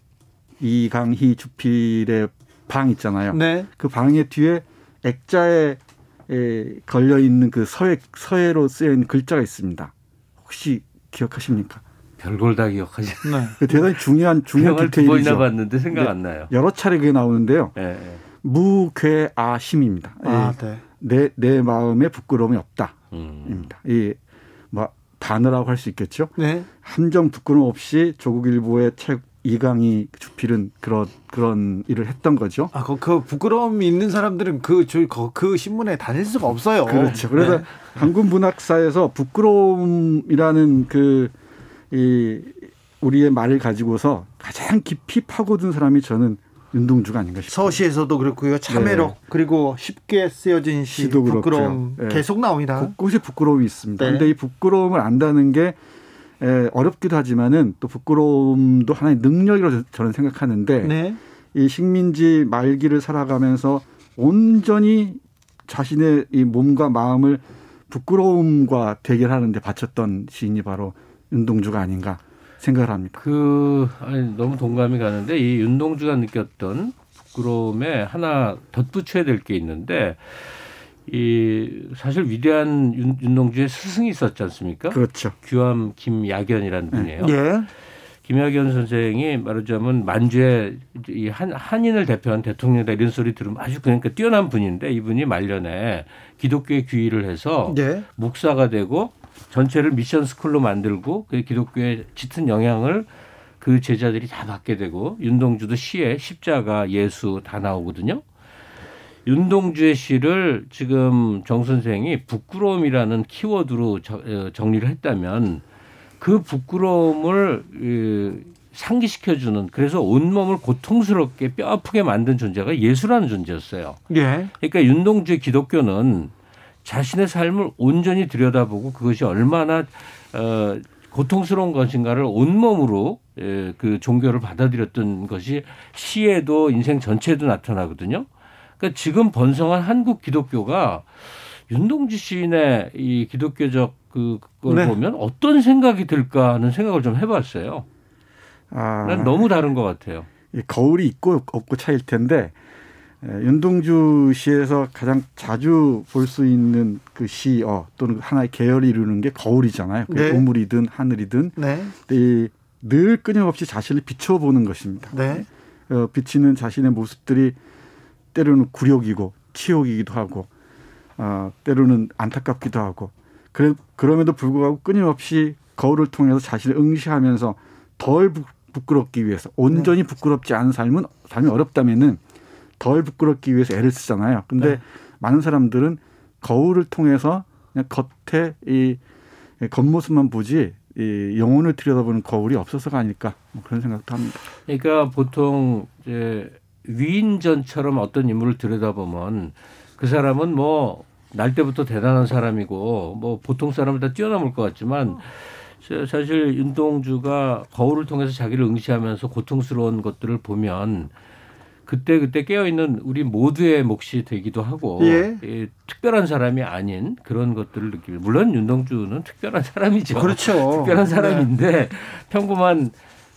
Speaker 5: 이강희 주필의 방 있잖아요.
Speaker 2: 네.
Speaker 5: 그 방의 뒤에 액자에 에, 걸려 있는 그 서예 서예로 쓰여 있는 글자가 있습니다. 혹시 기억하십니까?
Speaker 6: 별걸 다 기억하지.
Speaker 2: 네.
Speaker 5: 그 대단히 중요한 중요한
Speaker 6: 영화를 두 번이나
Speaker 5: 디테일이죠.
Speaker 6: 봤는데 생각
Speaker 5: 네.
Speaker 6: 안 나요.
Speaker 5: 여러 차례 그게 나오는데요.
Speaker 6: 예, 예.
Speaker 5: 무괴아심입니다.
Speaker 2: 아,
Speaker 5: 예.
Speaker 2: 네.
Speaker 5: 내, 내 마음에 부끄러움이 없다.
Speaker 6: 음.
Speaker 5: 입니다. 이, 뭐, 단어라고 할 수 있겠죠.
Speaker 2: 네.
Speaker 5: 함정 부끄럼 없이 조국 일보의 책 이강희 주필은 그런, 그런 일을 했던 거죠.
Speaker 2: 아, 그, 그 부끄러움이 있는 사람들은 그, 저, 그, 그 신문에 다닐 수가 없어요.
Speaker 5: 그렇죠. 그래서
Speaker 2: 네.
Speaker 5: 한국 문학사에서 부끄러움이라는 그, 이, 우리의 말을 가지고서 가장 깊이 파고든 사람이 저는 윤동주가 아닌가 싶어요.
Speaker 2: 서시에서도 그렇고요. 참회록 그리고 쉽게 쓰여진 시
Speaker 5: 네. 시도 그렇고요.
Speaker 2: 부끄러움
Speaker 5: 네.
Speaker 2: 계속 나옵니다.
Speaker 5: 곳곳에 부끄러움이 있습니다.
Speaker 2: 네.
Speaker 5: 근데 이 부끄러움을 안다는 게 에, 어렵기도 하지만은 또 부끄러움도 하나의 능력이라고 저는 생각하는데
Speaker 2: 네.
Speaker 5: 이 식민지 말기를 살아가면서 온전히 자신의 이 몸과 마음을 부끄러움과 대결하는 데 바쳤던 시인이 바로 윤동주가 아닌가 생각을 합니다.
Speaker 6: 그 아니, 너무 동감이 가는데 이 윤동주가 느꼈던 부끄러움에 하나 덧붙여야 될 게 있는데 이 사실 위대한 윤, 윤동주의 스승이 있었지 않습니까?
Speaker 5: 그렇죠.
Speaker 6: 규암 김야견이라는 분이에요.
Speaker 2: 예.
Speaker 6: 김야견 선생이 말하자면 만주의 이 한, 한인을 대표한 대통령이다 이런 소리 들으면 아주 그러니까 뛰어난 분인데 이분이 말년에 기독교에 귀의를 해서
Speaker 2: 예.
Speaker 6: 목사가 되고 전체를 미션 스쿨로 만들고 그 기독교에 짙은 영향을 그 제자들이 다 받게 되고 윤동주도 시에 십자가 예수 다 나오거든요. 윤동주의 시를 지금 정 선생이 부끄러움이라는 키워드로 저- 어, 정리를 했다면 그 부끄러움을 그 상기시켜주는 그래서 온몸을 고통스럽게 뼈 아프게 만든 존재가 예수라는 존재였어요.
Speaker 2: 예.
Speaker 6: 그러니까 윤동주의 기독교는 자신의 삶을 온전히 들여다보고 그것이 얼마나 어, 고통스러운 것인가를 온몸으로 예, 그 종교를 받아들였던 것이 시에도 인생 전체에도 나타나거든요. 그러니까 지금 번성한 한국 기독교가 윤동주 시인의 이 기독교적 그걸
Speaker 2: 네.
Speaker 6: 보면 어떤 생각이 들까 하는 생각을 좀 해봤어요.
Speaker 5: 아,
Speaker 6: 난 너무 다른 것 같아요.
Speaker 5: 이 거울이 있고 없고 차일 텐데 에, 윤동주 시에서 가장 자주 볼 수 있는 그 시어 또는 하나의 계열을 이루는 게 거울이잖아요. 그게
Speaker 2: 네.
Speaker 5: 우물이든 하늘이든
Speaker 2: 네.
Speaker 5: 이, 늘 끊임없이 자신을 비춰보는 것입니다.
Speaker 2: 네.
Speaker 5: 어, 비치는 자신의 모습들이 때로는 굴욕이고 치욕이기도 하고 어, 때로는 안타깝기도 하고 그래, 그럼에도 불구하고 끊임없이 거울을 통해서 자신을 응시하면서 덜 부, 부끄럽기 위해서 온전히 부끄럽지 않은 삶은 삶이 어렵다면은 덜 부끄럽기 위해서 애를 쓰잖아요. 근데
Speaker 2: 네.
Speaker 5: 많은 사람들은 거울을 통해서 그냥 겉에 이 겉모습만 보지 이 영혼을 들여다보는 거울이 없어서가 아닐까 뭐 그런 생각도 합니다.
Speaker 6: 그러니까 보통 이제 위인전처럼 어떤 인물을 들여다보면 그 사람은 뭐 날 때부터 대단한 사람이고 뭐 보통 사람보다 뛰어넘을 것 같지만 저- 사실 윤동주가 거울을 통해서 자기를 응시하면서 고통스러운 것들을 보면 그때 그때 깨어 있는 우리 모두의 몫이 되기도 하고
Speaker 2: 예.
Speaker 6: 이 특별한 사람이 아닌 그런 것들을 느끼고 물론 윤동주는 특별한 사람이죠.
Speaker 2: 그렇죠.
Speaker 6: 특별한
Speaker 2: 네.
Speaker 6: 사람인데 평범한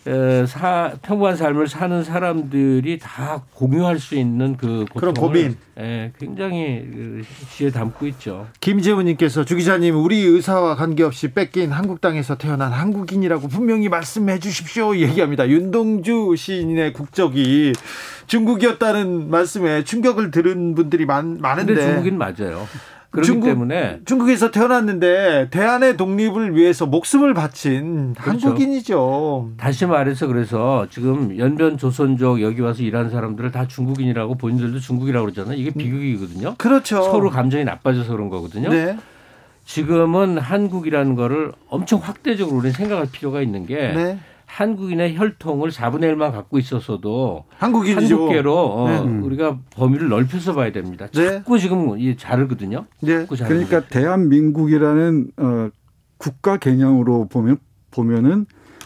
Speaker 6: 에, 사, 평범한 삶을 사는 사람들이 다 공유할 수 있는 그
Speaker 2: 그런 고민.
Speaker 6: 예, 굉장히 그 시에 담고 있죠.
Speaker 2: 김재훈님께서 주 기자님 우리 의사와 관계없이 뺏긴 한국 땅에서 태어난 한국인이라고 분명히 말씀해 주십시오 얘기합니다. 윤동주 시인의 국적이 중국이었다는 말씀에 충격을 들은 분들이 많, 많은데
Speaker 6: 중국인 맞아요. 그렇기
Speaker 2: 중국-
Speaker 6: 때문에
Speaker 2: 중국에서 태어났는데 대한의 독립을 위해서 목숨을 바친
Speaker 6: 그렇죠.
Speaker 2: 한국인이죠.
Speaker 6: 다시 말해서 그래서 지금 연변 조선족 여기 와서 일하는 사람들을 다 중국인이라고 본인들도 중국이라고 그러잖아요. 이게 비극이거든요.
Speaker 2: 그렇죠.
Speaker 6: 서로 감정이 나빠져서 그런 거거든요.
Speaker 2: 네.
Speaker 6: 지금은 한국이라는 거를 엄청 확대적으로 우리는 생각할 필요가 있는 게
Speaker 2: 네.
Speaker 6: 한국인의 혈통을 4분의 1만 갖고 있었어도
Speaker 2: 한국인이죠.
Speaker 6: 한국계로 어,
Speaker 2: 네.
Speaker 6: 우리가 범위를 넓혀서 봐야 됩니다.
Speaker 2: 네.
Speaker 6: 자꾸 지금 이 자르거든요.
Speaker 2: 네.
Speaker 6: 자꾸.
Speaker 5: 그러니까 대한민국이라는 어, 국가 개념으로 보면 보면은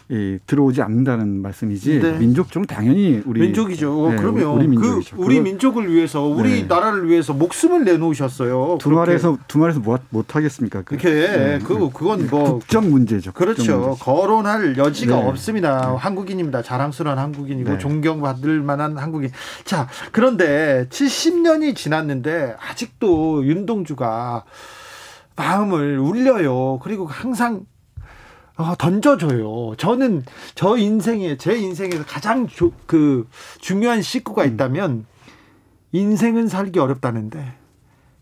Speaker 5: 이, 들어오지 않는다는 말씀이지
Speaker 2: 네.
Speaker 5: 민족적으로 당연히 우리
Speaker 2: 민족이죠.
Speaker 5: 네,
Speaker 2: 그러면
Speaker 5: 우리
Speaker 2: 그
Speaker 5: 민족이죠.
Speaker 2: 우리
Speaker 5: 그거-
Speaker 2: 민족을 위해서 우리
Speaker 5: 네.
Speaker 2: 나라를 위해서 목숨을 내놓으셨어요.
Speaker 5: 두 말에서 두 말에서 못, 못 하겠습니까? 그,
Speaker 2: 그렇게
Speaker 5: 네.
Speaker 2: 그 그건 뭐
Speaker 5: 국적 문제죠.
Speaker 2: 그렇죠.
Speaker 5: 문제죠.
Speaker 2: 거론할 여지가
Speaker 5: 네.
Speaker 2: 없습니다. 한국인입니다. 자랑스러운 한국인이고
Speaker 5: 네.
Speaker 2: 존경받을 만한 한국인. 자, 그런데 70년이 지났는데 아직도 윤동주가 마음을 울려요. 그리고 항상 어, 던져줘요. 저는 저 인생에 제 인생에서 가장 조- 그 중요한 식구가 있다면 인생은 살기 어렵다는데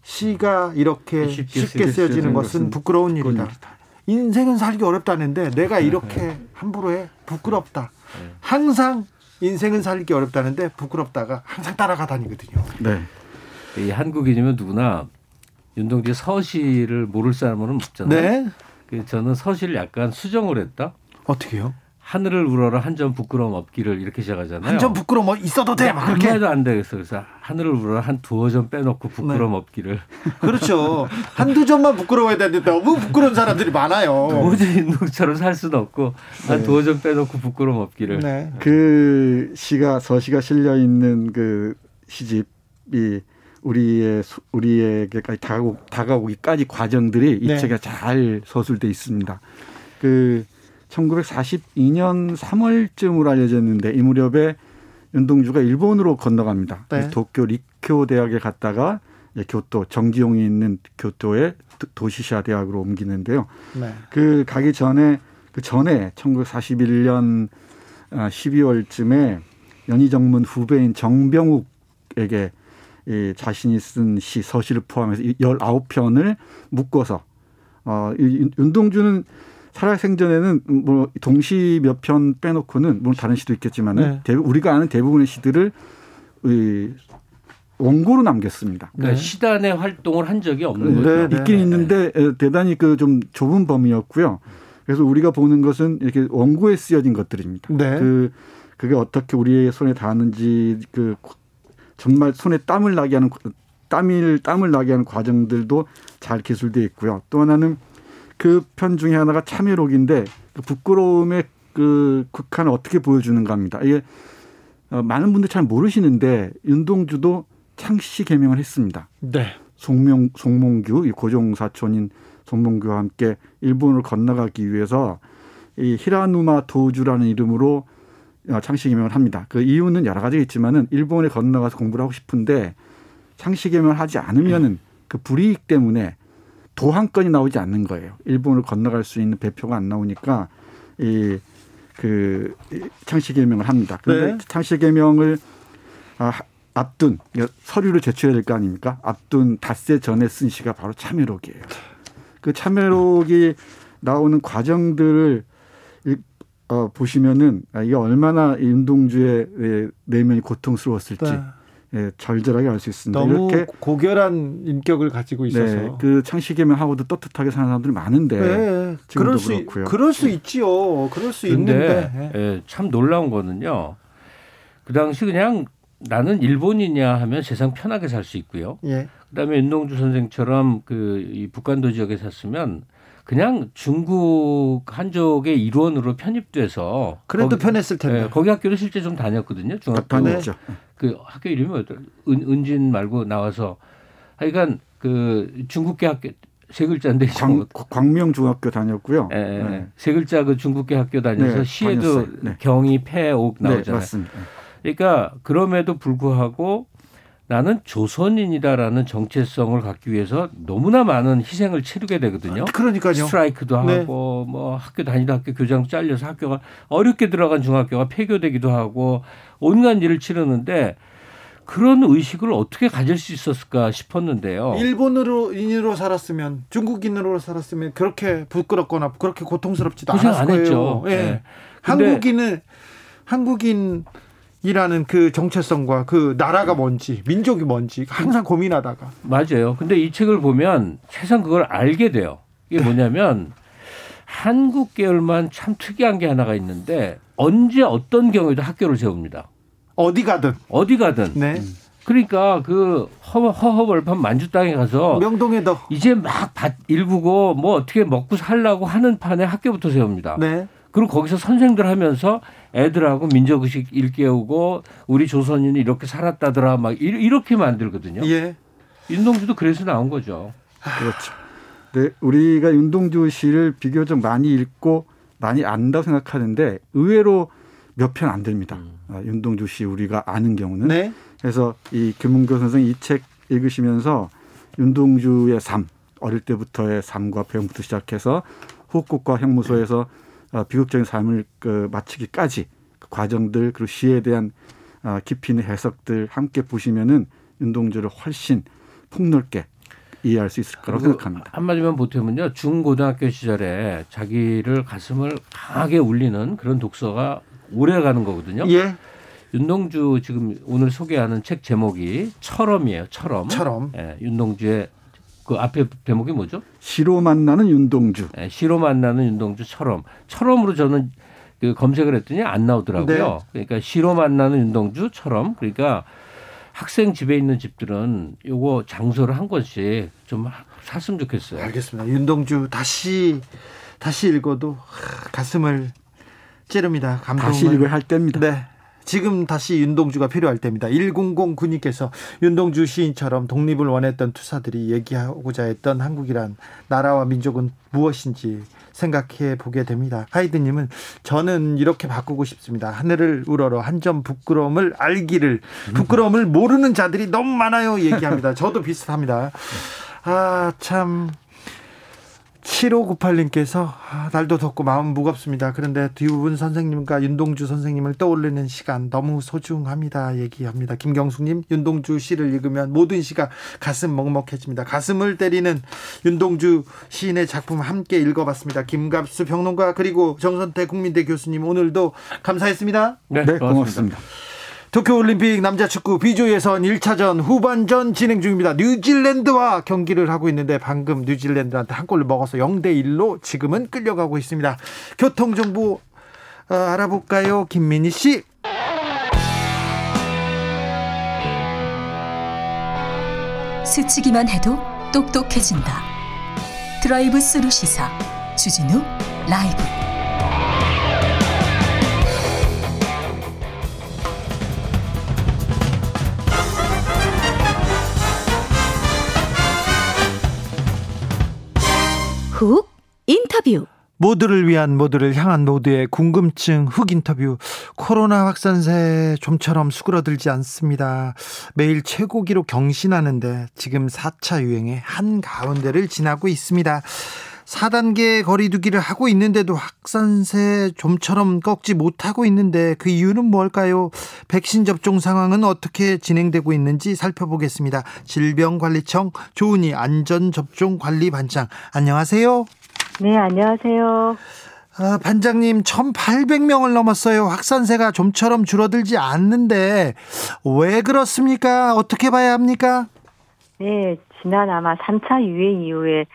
Speaker 2: 시가 이렇게
Speaker 6: 쉽게
Speaker 2: 쉽게 쓰여지는 것은 부끄러운 일이다.
Speaker 5: 일이다.
Speaker 2: 인생은 살기 어렵다는데 내가 이렇게 함부로 해 부끄럽다. 항상 인생은 살기 어렵다는데 부끄럽다가 항상 따라가 다니거든요.
Speaker 5: 네.
Speaker 6: 이 한국인이면 누구나 윤동주의 서시를 모를 사람은 없잖아요.
Speaker 2: 네.
Speaker 6: 그 저는 서시를 약간 수정을 했다.
Speaker 2: 어떻게요?
Speaker 6: 하늘을 우러러 한 점 부끄러움 없기를 이렇게 시작하잖아요.
Speaker 2: 한 점 부끄러워 뭐 있어도 돼. 막 그렇게.
Speaker 6: 해도 안 되겠어. 그래서 하늘을 우러러 한 두어 점 빼놓고 부끄러움
Speaker 2: 네.
Speaker 6: 없기를. [laughs]
Speaker 2: 그렇죠. 한두 점만 부끄러워야 되는데 너무 부끄러운 사람들이 많아요.
Speaker 6: 도저히 인동처럼 살 수는 없고 한 두어 점 빼놓고 부끄러움 없기를.
Speaker 2: 네.
Speaker 5: 그 시가 서시가 실려 있는 그 시집이 우리의 소- 우리에게까지 다가오, 다가오기까지 과정들이 이
Speaker 2: 네.
Speaker 5: 책에 잘 서술돼 있습니다. 그 1942년 3월쯤으로 알려졌는데 이 무렵에 윤동주가 일본으로 건너갑니다.
Speaker 2: 네.
Speaker 5: 도쿄 리쿄 대학에 갔다가 교토 정지용이 있는 교토의 도- 도시샤 대학으로 옮기는데요.
Speaker 2: 네.
Speaker 5: 그 가기 전에 그 전에 1941년 12월쯤에 연희정문 후배인 정병욱에게 이 자신이 쓴 시 서시를 포함해서 19편을 묶어서 어 이- 윤- 윤동주는 살아생전에는 뭐 동시 몇 편 빼놓고는 물론 다른 시도 있겠지만은
Speaker 2: 네.
Speaker 5: 우리가 아는 대부분의 시들을 이 원고로 남겼습니다.
Speaker 6: 그러니까
Speaker 2: 네.
Speaker 6: 시단의 활동을 한 적이 없는
Speaker 5: 네,
Speaker 6: 거죠.
Speaker 2: 네.
Speaker 5: 있긴 있는데 에, 대단히 그 좀 좁은 범위였고요. 그래서 우리가 보는 것은 이렇게 원고에 쓰여진 것들입니다.
Speaker 2: 네.
Speaker 5: 그 그게 어떻게 우리의 손에 닿았는지 그 정말 손에 땀을 나게 하는 땀을 땀을 나게 하는 과정들도 잘 기술되어 있고요. 또 하나는 그 편 중에 하나가 참여록인데 그 부끄러움의 그 극한을 어떻게 보여주는가 합니다. 이게 어, 많은 분들 잘 모르시는데 윤동주도 창씨 개명을 했습니다.
Speaker 2: 네.
Speaker 5: 송명 송몽규 이 고종 사촌인 송몽규와 함께 일본을 건너가기 위해서 이 히라누마 도주라는 이름으로 어, 창씨 개명을 합니다. 그 이유는 여러 가지가 있지만은 일본에 건너가서 공부를 하고 싶은데 창씨 개명을 하지 않으면은 그 불이익 때문에 도항권이 나오지 않는 거예요. 일본을 건너갈 수 있는 배표가 안 나오니까 이 그 창씨 개명을 합니다. 그런데
Speaker 2: 네.
Speaker 5: 창씨 개명을 아, 앞둔 서류를 제출해야 될 거 아닙니까? 앞둔 닷새 전에 쓴 시가 바로 참여록이에요. 그 참여록이 나오는 과정들을 이- 어, 보시면은 아, 이게 얼마나 윤동주의 예, 내면이 고통스러웠을지
Speaker 2: 네.
Speaker 5: 예, 절절하게 알 수 있습니다.
Speaker 2: 너무
Speaker 5: 이렇게
Speaker 2: 고결한 인격을 가지고 있어서.
Speaker 5: 네, 그 창시개명하고도 떳떳하게 사는 사람들이 많은데
Speaker 2: 네,
Speaker 5: 지금도
Speaker 2: 그럴 수
Speaker 5: 그렇고요.
Speaker 2: 그럴 수 있지요. 그럴 수
Speaker 6: 근데
Speaker 2: 있는데.
Speaker 6: 예, 참 놀라운 거는요. 그 당시 그냥 나는 일본이냐 하면 세상 편하게 살 수 있고요.
Speaker 2: 예.
Speaker 6: 그다음에 윤동주 선생처럼 그 이 북한도 지역에 샀으면 그냥 중국 한족의 일원으로 편입돼서
Speaker 2: 그래도
Speaker 6: 거기-
Speaker 2: 편했을 텐데.
Speaker 6: 예, 거기 학교를 실제 좀 다녔거든요. 중학교.
Speaker 5: 다녔죠.
Speaker 6: 그 학교 이름이 뭐였더라? 은, 은진 말고 나와서 하여간 그 중국계 학교 세 글자인데
Speaker 5: 광, 광명 중학교 다녔고요.
Speaker 6: 예, 예,
Speaker 5: 네.
Speaker 6: 세 글자 그 중국계 학교 다녀서
Speaker 5: 네,
Speaker 6: 시에도.
Speaker 5: 네.
Speaker 6: 경이 폐옥
Speaker 5: 네,
Speaker 6: 나오잖아요.
Speaker 5: 맞습니다.
Speaker 6: 그러니까 그럼에도 불구하고 나는 조선인이다라는 정체성을 갖기 위해서 너무나 많은 희생을 치르게 되거든요.
Speaker 2: 그러니까요.
Speaker 6: 스트라이크도
Speaker 2: 네.
Speaker 6: 하고 뭐 학교 다니다 학교 교장 잘려서 학교가 어렵게 들어간 중학교가 폐교되기도 하고 온갖 일을 치르는데 그런 의식을 어떻게 가질 수 있었을까 싶었는데요.
Speaker 2: 일본으로 인으로 살았으면 중국인으로 살았으면 그렇게 부끄럽거나 그렇게 고통스럽지도 않았을
Speaker 6: 안
Speaker 2: 거예요.
Speaker 6: 했죠.
Speaker 2: 예.
Speaker 6: 네.
Speaker 2: 한국인은 한국인 이라는 그 정체성과 그 나라가 뭔지 민족이 뭔지 항상 고민하다가
Speaker 6: 맞아요. 근데 이 책을 보면 세상 그걸 알게 돼요. 이게 뭐냐면 한국 계열만 참 특이한 게 하나가 있는데 언제 어떤 경우에도 학교를 세웁니다.
Speaker 2: 어디 가든.
Speaker 6: 어디 가든.
Speaker 2: 네.
Speaker 6: 그러니까 그 허, 허허벌판 만주 땅에 가서
Speaker 2: 명동에도.
Speaker 6: 이제 막 밭 일구고 뭐 어떻게 먹고 살라고 하는 판에 학교부터 세웁니다.
Speaker 2: 네.
Speaker 6: 그리고 거기서 선생들 하면서 애들하고 민족의식 일깨우고 우리 조선인이 이렇게 살았다더라 막 이- 이렇게 만들거든요.
Speaker 2: 예.
Speaker 6: 윤동주도 그래서 나온 거죠.
Speaker 5: 그렇죠. 네, 우리가 윤동주 시를 비교적 많이 읽고 많이 안다고 생각하는데 의외로 몇 편 안 됩니다. 아, 윤동주 시 우리가 아는 경우는.
Speaker 2: 네.
Speaker 5: 그래서 이 김문교 선생 이 책 읽으시면서 윤동주의 삶, 어릴 때부터의 삶과 배움부터 시작해서 후국과 형무소에서 어, 비극적인 삶을 그 마치기까지 그 과정들 그리고 시에 대한 어, 깊이 있는 해석들 함께 보시면은 윤동주를 훨씬 폭넓게 이해할 수 있을 거라고 생각합니다.
Speaker 6: 한마디만 보태면요. 중고등학교 시절에 자기를 가슴을 강하게 울리는 그런 독서가 오래 가는 거거든요.
Speaker 2: 예.
Speaker 6: 윤동주 지금 오늘 소개하는 책 제목이 철엄이에요. 철엄.
Speaker 2: 처럼.
Speaker 6: 예, 윤동주의 그 앞에 제목이 뭐죠?
Speaker 5: 시로 만나는 윤동주.
Speaker 6: 예, 시로 만나는 윤동주처럼 처럼으로 저는 그 검색을 했더니 안 나오더라고요. 그러니까 시로 만나는 윤동주처럼 그러니까 학생 집에 있는 집들은 요거 장소를 한 권씩 좀 하- 샀으면 좋겠어요.
Speaker 2: 알겠습니다. 윤동주 다시 다시 읽어도 하, 가슴을 찌릅니다. 감동을.
Speaker 5: 다시 읽어야 할 때입니다.
Speaker 2: 네. 지금 다시 윤동주가 필요할 때입니다. 1009님께서 윤동주 시인처럼 독립을 원했던 투사들이 얘기하고자 했던 한국이란 나라와 민족은 무엇인지 생각해 보게 됩니다. 하이드님은 저는 이렇게 바꾸고 싶습니다. 하늘을 우러러 한 점 부끄러움을 알기를 부끄러움을 모르는 자들이 너무 많아요. 얘기합니다. 저도 비슷합니다. 아, 참. 7598님께서 아, 날도 덥고 마음 무겁습니다. 그런데 듀분 선생님과 윤동주 선생님을 떠올리는 시간 너무 소중합니다. 얘기합니다. 김경숙님, 윤동주 시를 읽으면 모든 시가 가슴 먹먹해집니다. 가슴을 때리는 윤동주 시인의 작품 함께 읽어봤습니다. 김갑수 평론가 그리고 정선태 국민대 교수님 오늘도 감사했습니다.
Speaker 6: 네,
Speaker 5: 네,
Speaker 6: 고맙습니다.
Speaker 5: 고맙습니다.
Speaker 2: 도쿄올림픽 남자축구 B조 예선 1차전 후반전 진행 중입니다. 뉴질랜드와 경기를 하고 있는데 방금 뉴질랜드한테 한 골을 먹어서 0대 1로 지금은 끌려가고 있습니다. 교통 정보 어, 알아볼까요? 김민희 씨.
Speaker 7: 스치기만 해도 똑똑해진다. 드라이브 스루 시사 주진우 라이브.
Speaker 8: 훅 인터뷰
Speaker 2: 모두를 위한 모두를 향한 모두의 궁금증 훅 인터뷰 코로나 확산세 좀처럼 수그러들지 않습니다. 매일 최고 기록 경신하는데 지금 4차 유행의 한가운데를 지나고 있습니다. 4단계 거리두기를 하고 있는데도 확산세 좀처럼 꺾지 못하고 있는데 그 이유는 뭘까요? 백신 접종 상황은 어떻게 진행되고 있는지 살펴보겠습니다. 질병관리청 조은희 안전접종관리반장 안녕하세요.
Speaker 9: 네, 안녕하세요.
Speaker 2: 아, 반장님 1,800명을 넘었어요. 확산세가 좀처럼 줄어들지 않는데 왜 그렇습니까? 어떻게 봐야 합니까?
Speaker 9: 네, 지난 아마 3차 유행 이후에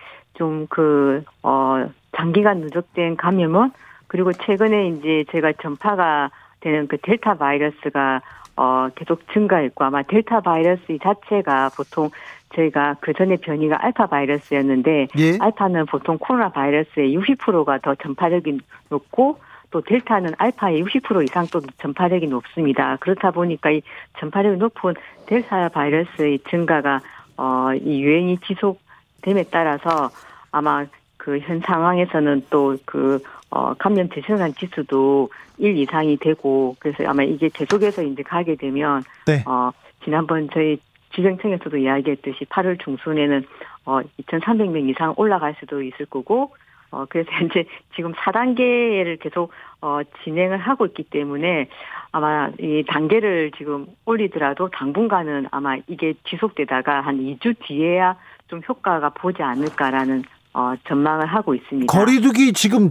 Speaker 9: 좀 그, 어, 장기간 누적된 감염은 그리고 최근에 이제 제가 전파가 되는 그 델타 바이러스가 어, 계속 증가했고 아마 델타 바이러스 이 자체가 보통 저희가 그 전에 변이가 알파 바이러스였는데
Speaker 2: 예.
Speaker 9: 알파는 보통 코로나 바이러스의 60%가 더 전파력이 높고 또 델타는 알파의 60% 이상 또 전파력이 높습니다. 그렇다 보니까 이 전파력이 높은 델타 바이러스의 증가가 어, 이 유행이 지속됨에 따라서 아마 그 현 상황에서는 또그 어, 감염 대증상 지수도 1 이상이 되고 그래서 아마 이게 계속해서 이제 가게 되면
Speaker 2: 네.
Speaker 9: 어, 지난번 저희 지정청에서도 이야기했듯이 8월 중순에는 어 2,300명 이상 올라갈 수도 있을 거고 어 그래서 [laughs] 이제 지금 4단계를 계속 어 진행을 하고 있기 때문에 아마 이 단계를 지금 올리더라도 당분간은 아마 이게 지속되다가 한 2주 뒤에야 좀 효과가 보지 않을까라는 어 전망을 하고 있습니다.
Speaker 2: 거리두기 지금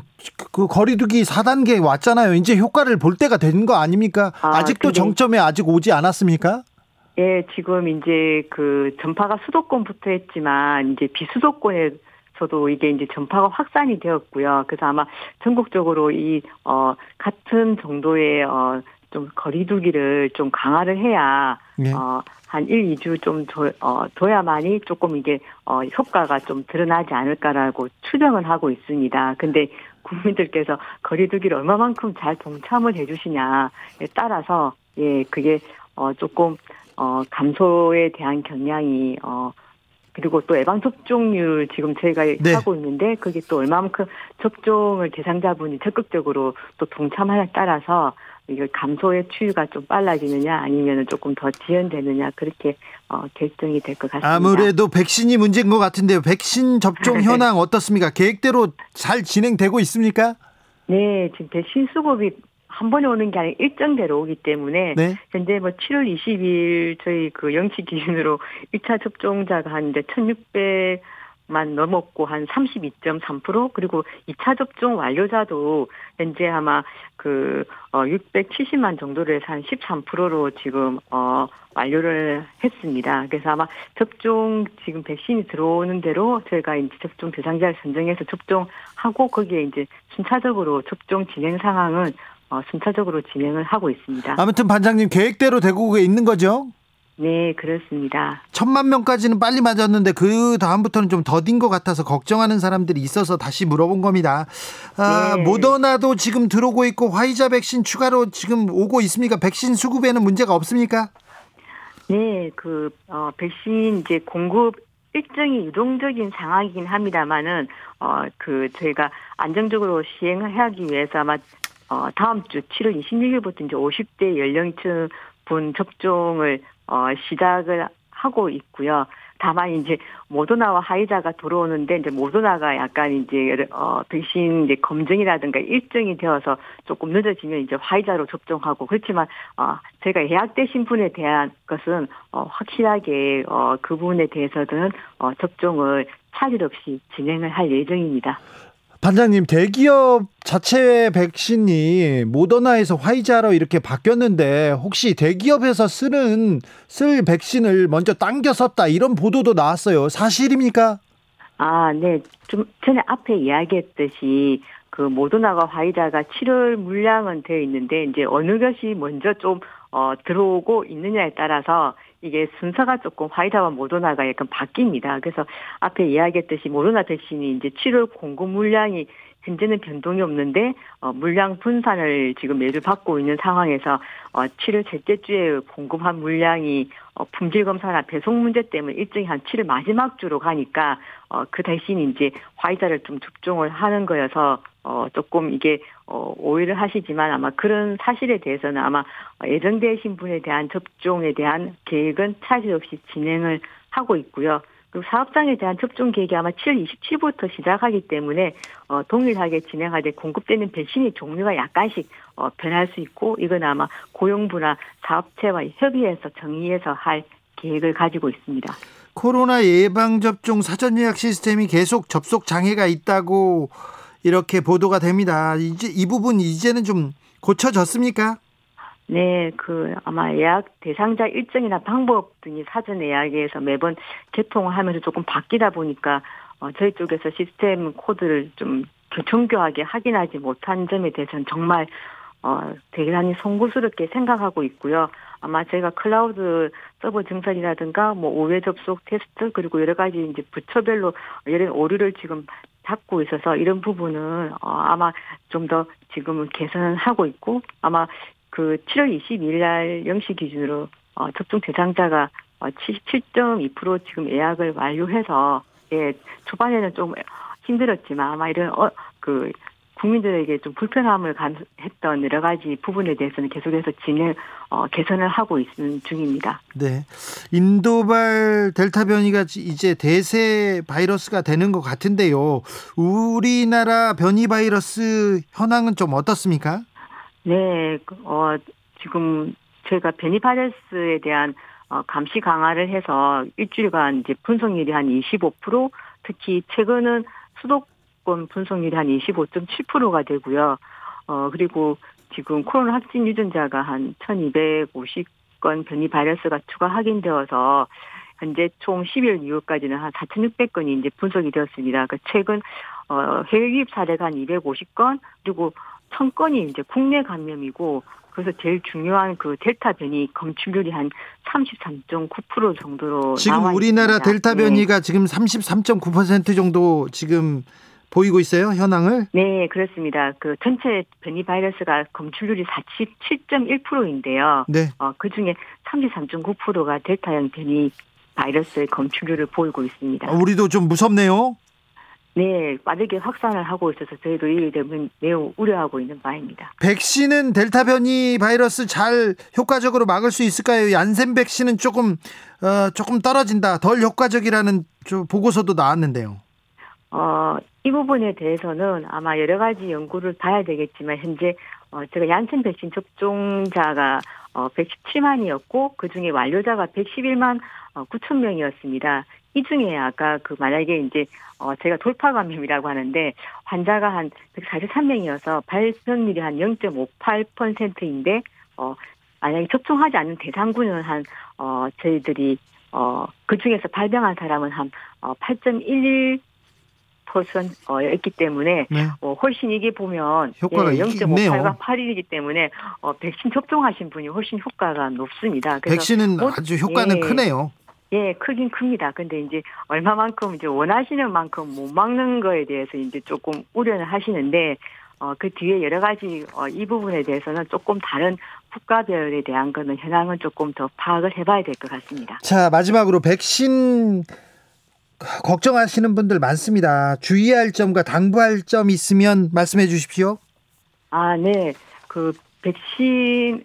Speaker 2: 그 거리두기 4단계 왔잖아요. 이제 효과를 볼 때가 된 거 아닙니까?
Speaker 9: 아, 근데-
Speaker 2: 정점에 아직 오지 않았습니까?
Speaker 9: 예, 지금 이제 그 전파가 수도권부터 했지만 이제 비수도권에서 저도 이게 이제 전파가 확산이 되었고요. 그래서 아마 전국적으로 이, 어, 같은 정도의, 어, 좀 거리두기를 좀 강화를 해야,
Speaker 2: 예.
Speaker 9: 어, 한 1, 2주 좀 더, 어, 둬야만이 조금 이게, 어, 효과가 좀 드러나지 않을까라고 추정은 하고 있습니다. 근데 국민들께서 거리두기를 얼마만큼 잘 동참을 해주시냐에 따라서, 예, 그게, 어, 조금, 어, 감소에 대한 경향이, 어, 그리고 또 예방 접종률 지금 저희가
Speaker 2: 네.
Speaker 9: 하고 있는데 그게 또 얼마만큼 접종을 대상자분이 적극적으로 또 동참하냐에 따라서 이게 감소의 추이가 좀 빨라지느냐 아니면 조금 더 지연되느냐 그렇게 어, 결정이 될 것 같습니다.
Speaker 2: 아무래도 백신이 문제인 것 같은데요. 백신 접종 현황 어떻습니까? 계획대로 잘 진행되고 있습니까?
Speaker 9: 네, 지금 백신 수급이 한 번에 오는 게 아니라 일정대로 오기 때문에
Speaker 2: 네.
Speaker 9: 현재 뭐 7월 20일 저희 그 영치 기준으로 1차 접종자가 한 이제 1,600 만 넘었고 한 32.3% 그리고 2차 접종 완료자도 현재 아마 그 어, 670만 정도를 한 13%로 지금 어 완료를 했습니다. 그래서 아마 접종 지금 백신이 들어오는 대로 저희가 이제 접종 대상자를 선정해서 접종하고 거기에 이제 순차적으로 접종 진행 상황은 어, 순차적으로 진행을 하고 있습니다.
Speaker 2: 아무튼 반장님 계획대로 되고 있는 거죠?
Speaker 9: 네, 그렇습니다.
Speaker 2: 천만 명까지는 빨리 맞았는데 그 다음부터는 좀 더딘 것 같아서 걱정하는 사람들이 있어서 다시 물어본 겁니다. 아,
Speaker 9: 네.
Speaker 2: 모더나도 지금 들어오고 있고 화이자 백신 추가로 지금 오고 있습니까? 백신 수급에는 문제가 없습니까?
Speaker 9: 네, 그, 어, 백신 이제 공급 일정이 유동적인 상황이긴 합니다만은, 어, 그, 저희가 안정적으로 시행을 하기 위해서 아마, 어, 다음 주 7월 26일부터 이제 50대 연령층 분 접종을, 어, 시작을 하고 있고요. 다만 이제 모더나와 하이자가 들어오는데 이제 모더나가 약간 이제 어 백신 이제 검증이라든가 일정이 되어서 조금 늦어지면 이제 화이자로 접종하고 그렇지만 어 저희가 예약되신 분에 대한 것은 어 확실하게 어 그분에 대해서는 어 접종을 차질 없이 진행을 할 예정입니다.
Speaker 2: 반장님 대기업 자체 백신이 모더나에서 화이자로 이렇게 바뀌었는데 혹시 대기업에서 쓰는 쓸 백신을 먼저 당겨 썼다 이런 보도도 나왔어요. 사실입니까?
Speaker 9: 아, 네. 좀 전에 앞에 이야기했듯이 그 모더나가 화이자가 7월 물량은 되어 있는데 이제 어느 것이 먼저 좀 어, 들어오고 있느냐에 따라서 이게 순서가 조금 화이자와 모더나가 약간 바뀝니다. 그래서 앞에 이야기했듯이 모더나 백신이 이제 7월 공급 물량이 현재는 변동이 없는데 어, 물량 분산을 지금 매주 받고 있는 상황에서 어, 7월 셋째 주에 공급한 물량이 어, 품질 검사나 배송 문제 때문에 일정이 한 7월 마지막 주로 가니까 어, 그 대신 이제 화이자를 좀 접종을 하는 거여서 어, 조금 이게 어, 오해를 하시지만 아마 그런 사실에 대해서는 아마 예정되신 분에 대한 접종에 대한 계획은 차질 없이 진행을 하고 있고요. 그리고 사업장에 대한 접종 계획이 아마 7월 27일부터 시작하기 때문에 어, 동일하게 진행하되 공급되는 백신의 종류가 약간씩 어, 변할 수 있고 이건 아마 고용부나 사업체와 협의해서 정의해서 할 계획을 가지고 있습니다.
Speaker 2: 코로나 예방 접종 사전 예약 시스템이 계속 접속 장애가 있다고 이렇게 보도가 됩니다. 이제 이 부분 이제는 좀 고쳐졌습니까?
Speaker 9: 네, 그 아마 예약 대상자 일정이나 방법 등이 사전 예약에서 매번 개통을 하면서 조금 바뀌다 보니까 어, 저희 쪽에서 시스템 코드를 좀 정교하게 확인하지 못한 점에 대해서는 정말 어, 대단히 송구스럽게 생각하고 있고요. 아마 제가 클라우드 서버 증설이라든가 뭐 우회 접속 테스트 그리고 여러 가지 이제 부처별로 여러 오류를 지금 잡고 있어서 이런 부분은 어, 아마 좀 더 지금은 개선을 하고 있고 아마 그 7월 22일 날 0시 기준으로 어, 접종 대상자가 어, 77.2% 지금 예약을 완료해서 예 초반에는 좀 힘들었지만 아마 이런 어, 그 국민들에게 좀 불편함을 했던 여러 가지 부분에 대해서는 계속해서 진행 어, 개선을 하고 있는 중입니다.
Speaker 2: 네, 인도발 델타 변이가 이제 대세 바이러스가 되는 것 같은데요. 우리나라 변이 바이러스 현황은 좀 어떻습니까?
Speaker 9: 네, 어, 지금 저희가 변이 바이러스에 대한 어, 감시 강화를 해서 일주일간 이제 분석률이 한 25% 특히 최근은 수도 권 분석률이 한 25.7%가 되고요. 어, 그리고 지금 코로나 확진 유전자가 한 1250건 변이 바이러스가 추가 확인되어서 현재 총 10일 이후까지는 한 4,600건이 이제 분석이 되었습니다. 그 최근 어 해외 유입 사례가 한 250건 그리고 1,000건이 이제 국내 감염이고 그래서 제일 중요한 그 델타 변이 검출률이 한 33.9% 정도로
Speaker 2: 지금 우리나라
Speaker 9: 있습니다.
Speaker 2: 델타
Speaker 9: 네.
Speaker 2: 변이가 지금 33.9% 정도 지금 보이고 있어요 현황을.
Speaker 9: 네, 그렇습니다. 그 전체 변이 바이러스가 검출률이 47.1%인데요.
Speaker 2: 네.
Speaker 9: 어, 그 중에 33.9%가 델타형 변이 바이러스의 검출률을 보이고 있습니다.
Speaker 2: 어, 우리도 좀 무섭네요.
Speaker 9: 네, 빠르게 확산을 하고 있어서 저희도 이 때문에 매우 우려하고 있는 바입니다.
Speaker 2: 백신은 델타 변이 바이러스 잘 효과적으로 막을 수 있을까요? 얀센 백신은 조금 어, 조금 떨어진다, 덜 효과적이라는 저 보고서도 나왔는데요.
Speaker 9: 어, 이 부분에 대해서는 아마 여러 가지 연구를 봐야 되겠지만 현재 어, 제가 얀센 백신 접종자가 어, 117만이었고 그 중에 완료자가 111만 어, 9천 명이었습니다. 이 중에 아까 그 만약에 이제 어, 제가 돌파 감염이라고 하는데 환자가 한 143명이어서 발병률이 한 0.58%인데 어, 만약에 접종하지 않는 대상군은 한 어, 저희들이 어, 그 중에서 발병한 사람은 한 어, 8.11 퍼센트 였기 때문에
Speaker 2: 네.
Speaker 9: 어, 훨씬 이게 보면
Speaker 2: 효과가
Speaker 9: 예,
Speaker 2: 있- 있네요.
Speaker 9: 0.58과 8이기 때문에 어, 백신 접종하신 분이 훨씬 효과가 높습니다. 그래서
Speaker 2: 백신은
Speaker 9: 뭐-
Speaker 2: 아주 효과는
Speaker 9: 예.
Speaker 2: 크네요.
Speaker 9: 예, 크긴 큽니다. 근데 이제 얼마만큼 이제 원하시는 만큼 못 막는 거에 대해서 이제 조금 우려는 하시는데 어, 그 뒤에 여러 가지 어, 이 부분에 대해서는 조금 다른 국가별에 대한 거는 현황은 조금 더 파악을 해봐야 될 것 같습니다.
Speaker 2: 자 마지막으로 백신 걱정하시는 분들 많습니다. 주의할 점과 당부할 점 있으면 말씀해 주십시오.
Speaker 9: 아, 네. 그 백신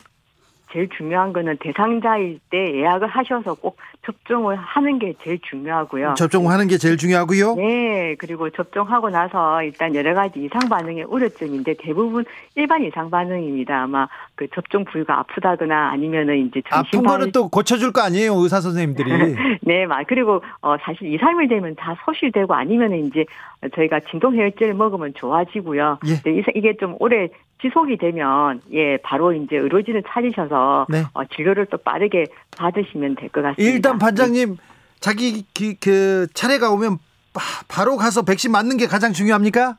Speaker 9: 제일 중요한 거는 대상자일 때 예약을 하셔서 꼭 접종을 하는 게 제일 중요하고요.
Speaker 2: 접종하는 게 제일 중요하고요.
Speaker 9: 네, 그리고 접종하고 나서 일단 여러 가지 이상 반응의 우려점인데 대부분 일반 이상 반응입니다. 아마 그 접종 부위가 아프다거나 아니면은 이제
Speaker 2: 아픈 거는 또 고쳐줄 거 아니에요 의사 선생님들이. [laughs]
Speaker 9: 네, 맞. 그리고 어 사실 2, 3일 되면 다 소실되고 아니면은 이제 저희가 진동 해열제를 먹으면 좋아지고요.
Speaker 2: 예.
Speaker 9: 이- 이게 좀 오래 지속이 되면 예, 바로 이제 의료진을 찾으셔서
Speaker 2: 네.
Speaker 9: 어, 진료를 또 빠르게 받으시면 될 것 같습니다.
Speaker 2: 일단 반장님 자기 그, 그 차례가 오면 바, 바로 가서 백신 맞는 게 가장 중요합니까?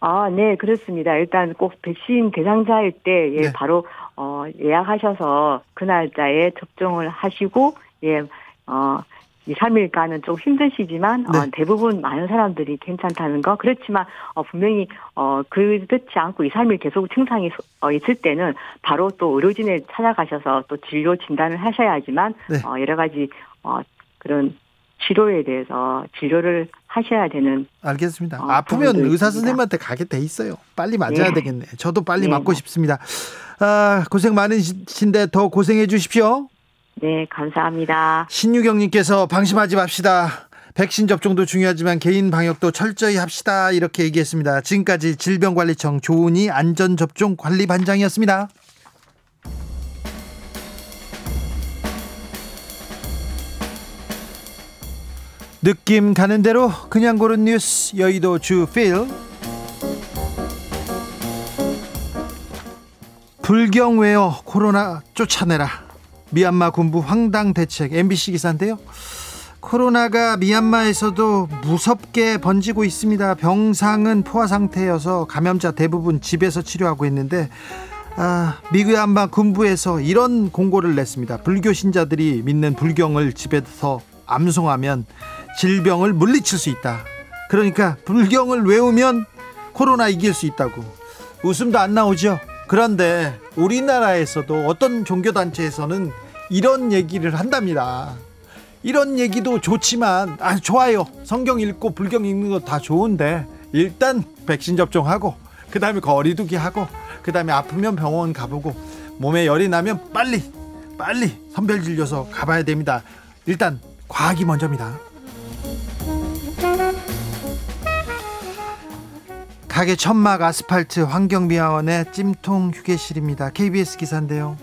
Speaker 9: 아, 네, 그렇습니다. 일단 꼭 백신 대상자일 때, 예,
Speaker 2: 네.
Speaker 9: 바로, 어, 예약하셔서 그 날짜에 접종을 하시고, 예, 어, 2, 3일간은 좀 힘드시지만, 어,
Speaker 2: 네.
Speaker 9: 대부분 많은 사람들이 괜찮다는 거. 그렇지만, 어, 분명히, 어, 그렇지 않고 2, 3일 계속 증상이, 소- 어, 있을 때는 바로 또 의료진에 찾아가셔서 또 진료 진단을 하셔야지만,
Speaker 2: 네.
Speaker 9: 어, 여러 가지, 어, 그런 치료에 대해서 진료를 하셔야 되는
Speaker 2: 알겠습니다.
Speaker 9: 어,
Speaker 2: 아프면 의사
Speaker 9: 있습니다.
Speaker 2: 선생님한테 가게 돼 있어요. 빨리 맞아야
Speaker 9: 네.
Speaker 2: 되겠네. 저도 빨리
Speaker 9: 네.
Speaker 2: 맞고 싶습니다. 아, 고생 많으신데 더 고생해 주십시오.
Speaker 9: 네, 감사합니다.
Speaker 2: 신유경님께서 방심하지 맙시다. 백신 접종도 중요하지만 개인 방역도 철저히 합시다. 이렇게 얘기했습니다. 지금까지 질병관리청 조은희 안전접종관리반장이었습니다. 느낌 가는 대로 그냥 고른 뉴스 여의도 주필 불경웨어 코로나 쫓아내라 미얀마 군부 황당 대책 MBC 기사인데요. 코로나가 미얀마에서도 무섭게 번지고 있습니다. 병상은 포화 상태여서 감염자 대부분 집에서 치료하고 있는데 아, 미얀마 군부에서 이런 공고를 냈습니다. 불교 신자들이 믿는 불경을 집에서 암송하면 질병을 물리칠 수 있다. 그러니까 불경을 외우면 코로나 이길 수 있다고. 웃음도 안 나오죠. 그런데 우리나라에서도 어떤 종교단체에서는 이런 얘기를 한답니다. 이런 얘기도 좋지만 아 좋아요. 성경 읽고 불경 읽는 거 다 좋은데 일단 백신 접종하고 그 다음에 거리두기 하고 그 다음에 아프면 병원 가보고 몸에 열이 나면 빨리 빨리 선별 진료소 가봐야 됩니다. 일단 과학이 먼저입니다. 가게 천막 아스팔트 환경미화원의 찜통 휴게실입니다. KBS 기사인데요.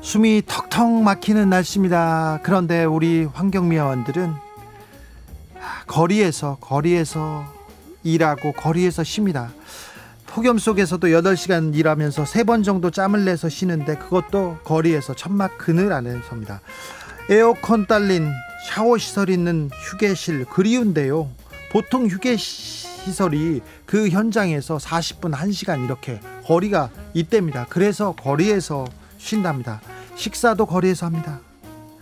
Speaker 2: 숨이 턱턱 막히는 날씨입니다. 그런데 우리 환경미화원들은 거리에서 거리에서 일하고 거리에서 쉽니다. 폭염 속에서도 8시간 일하면서 3번 정도 짬을 내서 쉬는데 그것도 거리에서 천막 그늘 안에서입니다. 에어컨 딸린 샤워 시설 있는 휴게실 그리운데요. 보통 휴게 시설이 그 현장에서 40분 1시간 이렇게 거리가 있답니다. 그래서 거리에서 쉰답니다. 식사도 거리에서 합니다.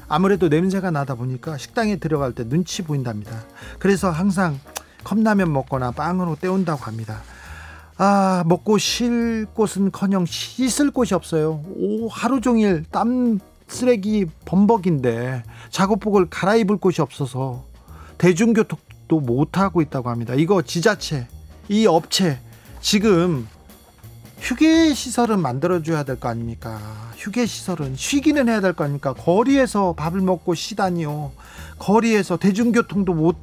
Speaker 2: 아무래도 냄새가 나다 보니까 식당에 들어갈 때 눈치 보인답니다. 그래서 항상 컵라면 먹거나 빵으로 때운다고 합니다. 아, 먹고 쉴 곳은 커녕 씻을 곳이 없어요. 오, 하루 종일 땀 쓰레기 범벅인데 작업복을 갈아입을 곳이 없어서 대중교통 도못 하고 있다고 합니다. 이거 지자체, 이 업체 지금 휴게 시설은 만들어 줘야 될 거 아닙니까? 휴게 시설은 쉬기는 해야 될 거 아닙니까? 거리에서 밥을 먹고 쉬다니요. 거리에서 대중교통도 못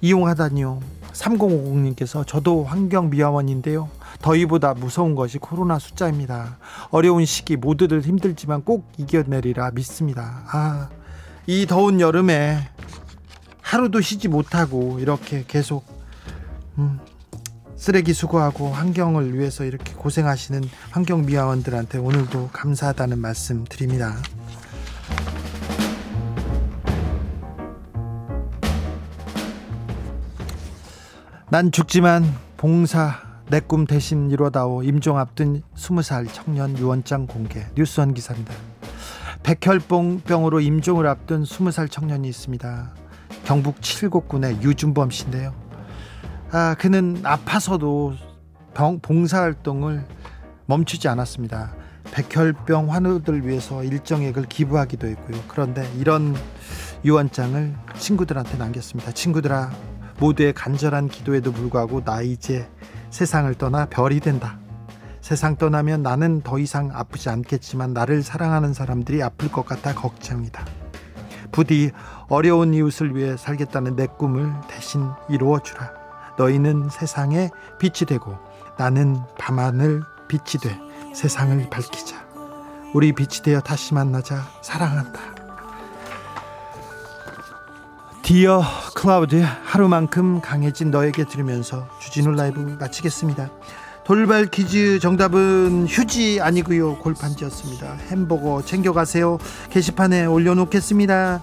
Speaker 2: 이용하다니요. 3050님께서 저도 환경미화원인데요. 더위보다 무서운 것이 코로나 숫자입니다. 어려운 시기 모두들 힘들지만 꼭 이겨내리라 믿습니다. 아, 이 더운 여름에 하루도 쉬지 못하고 이렇게 계속 음, 쓰레기 수거하고 환경을 위해서 이렇게 고생하시는 환경미화원들한테 오늘도 감사하다는 말씀 드립니다. 난 죽지만 봉사 내 꿈 대신 이뤄다오 임종 앞둔 20살 청년 유언장 공개 뉴스원 기사입니다. 백혈병으로 임종을 앞둔 20살 청년이 있습니다. 경북 칠곡군의 유준범 씨인데요. 아, 그는 아파서도 병, 봉사활동을 멈추지 않았습니다. 백혈병 환우들 위해서 일정액을 기부하기도 했고요. 그런데 이런 유언장을 친구들한테 남겼습니다. 친구들아, 모두의 간절한 기도에도 불구하고 나 이제 세상을 떠나 별이 된다. 세상 떠나면 나는 더 이상 아프지 않겠지만 나를 사랑하는 사람들이 아플 것 같아 걱정이다. 부디 어려운 이웃을 위해 살겠다는 내 꿈을 대신 이루어 주라. 너희는 세상에 빛이 되고 나는 밤하늘 빛이 돼 세상을 밝히자. 우리 빛이 되어 다시 만나자. 사랑한다. 디어 클라우드 하루만큼 강해진 너에게 들으면서 주진우 라이브 마치겠습니다. 돌발 퀴즈 정답은 휴지 아니고요 골판지였습니다. 햄버거 챙겨가세요. 게시판에 올려놓겠습니다.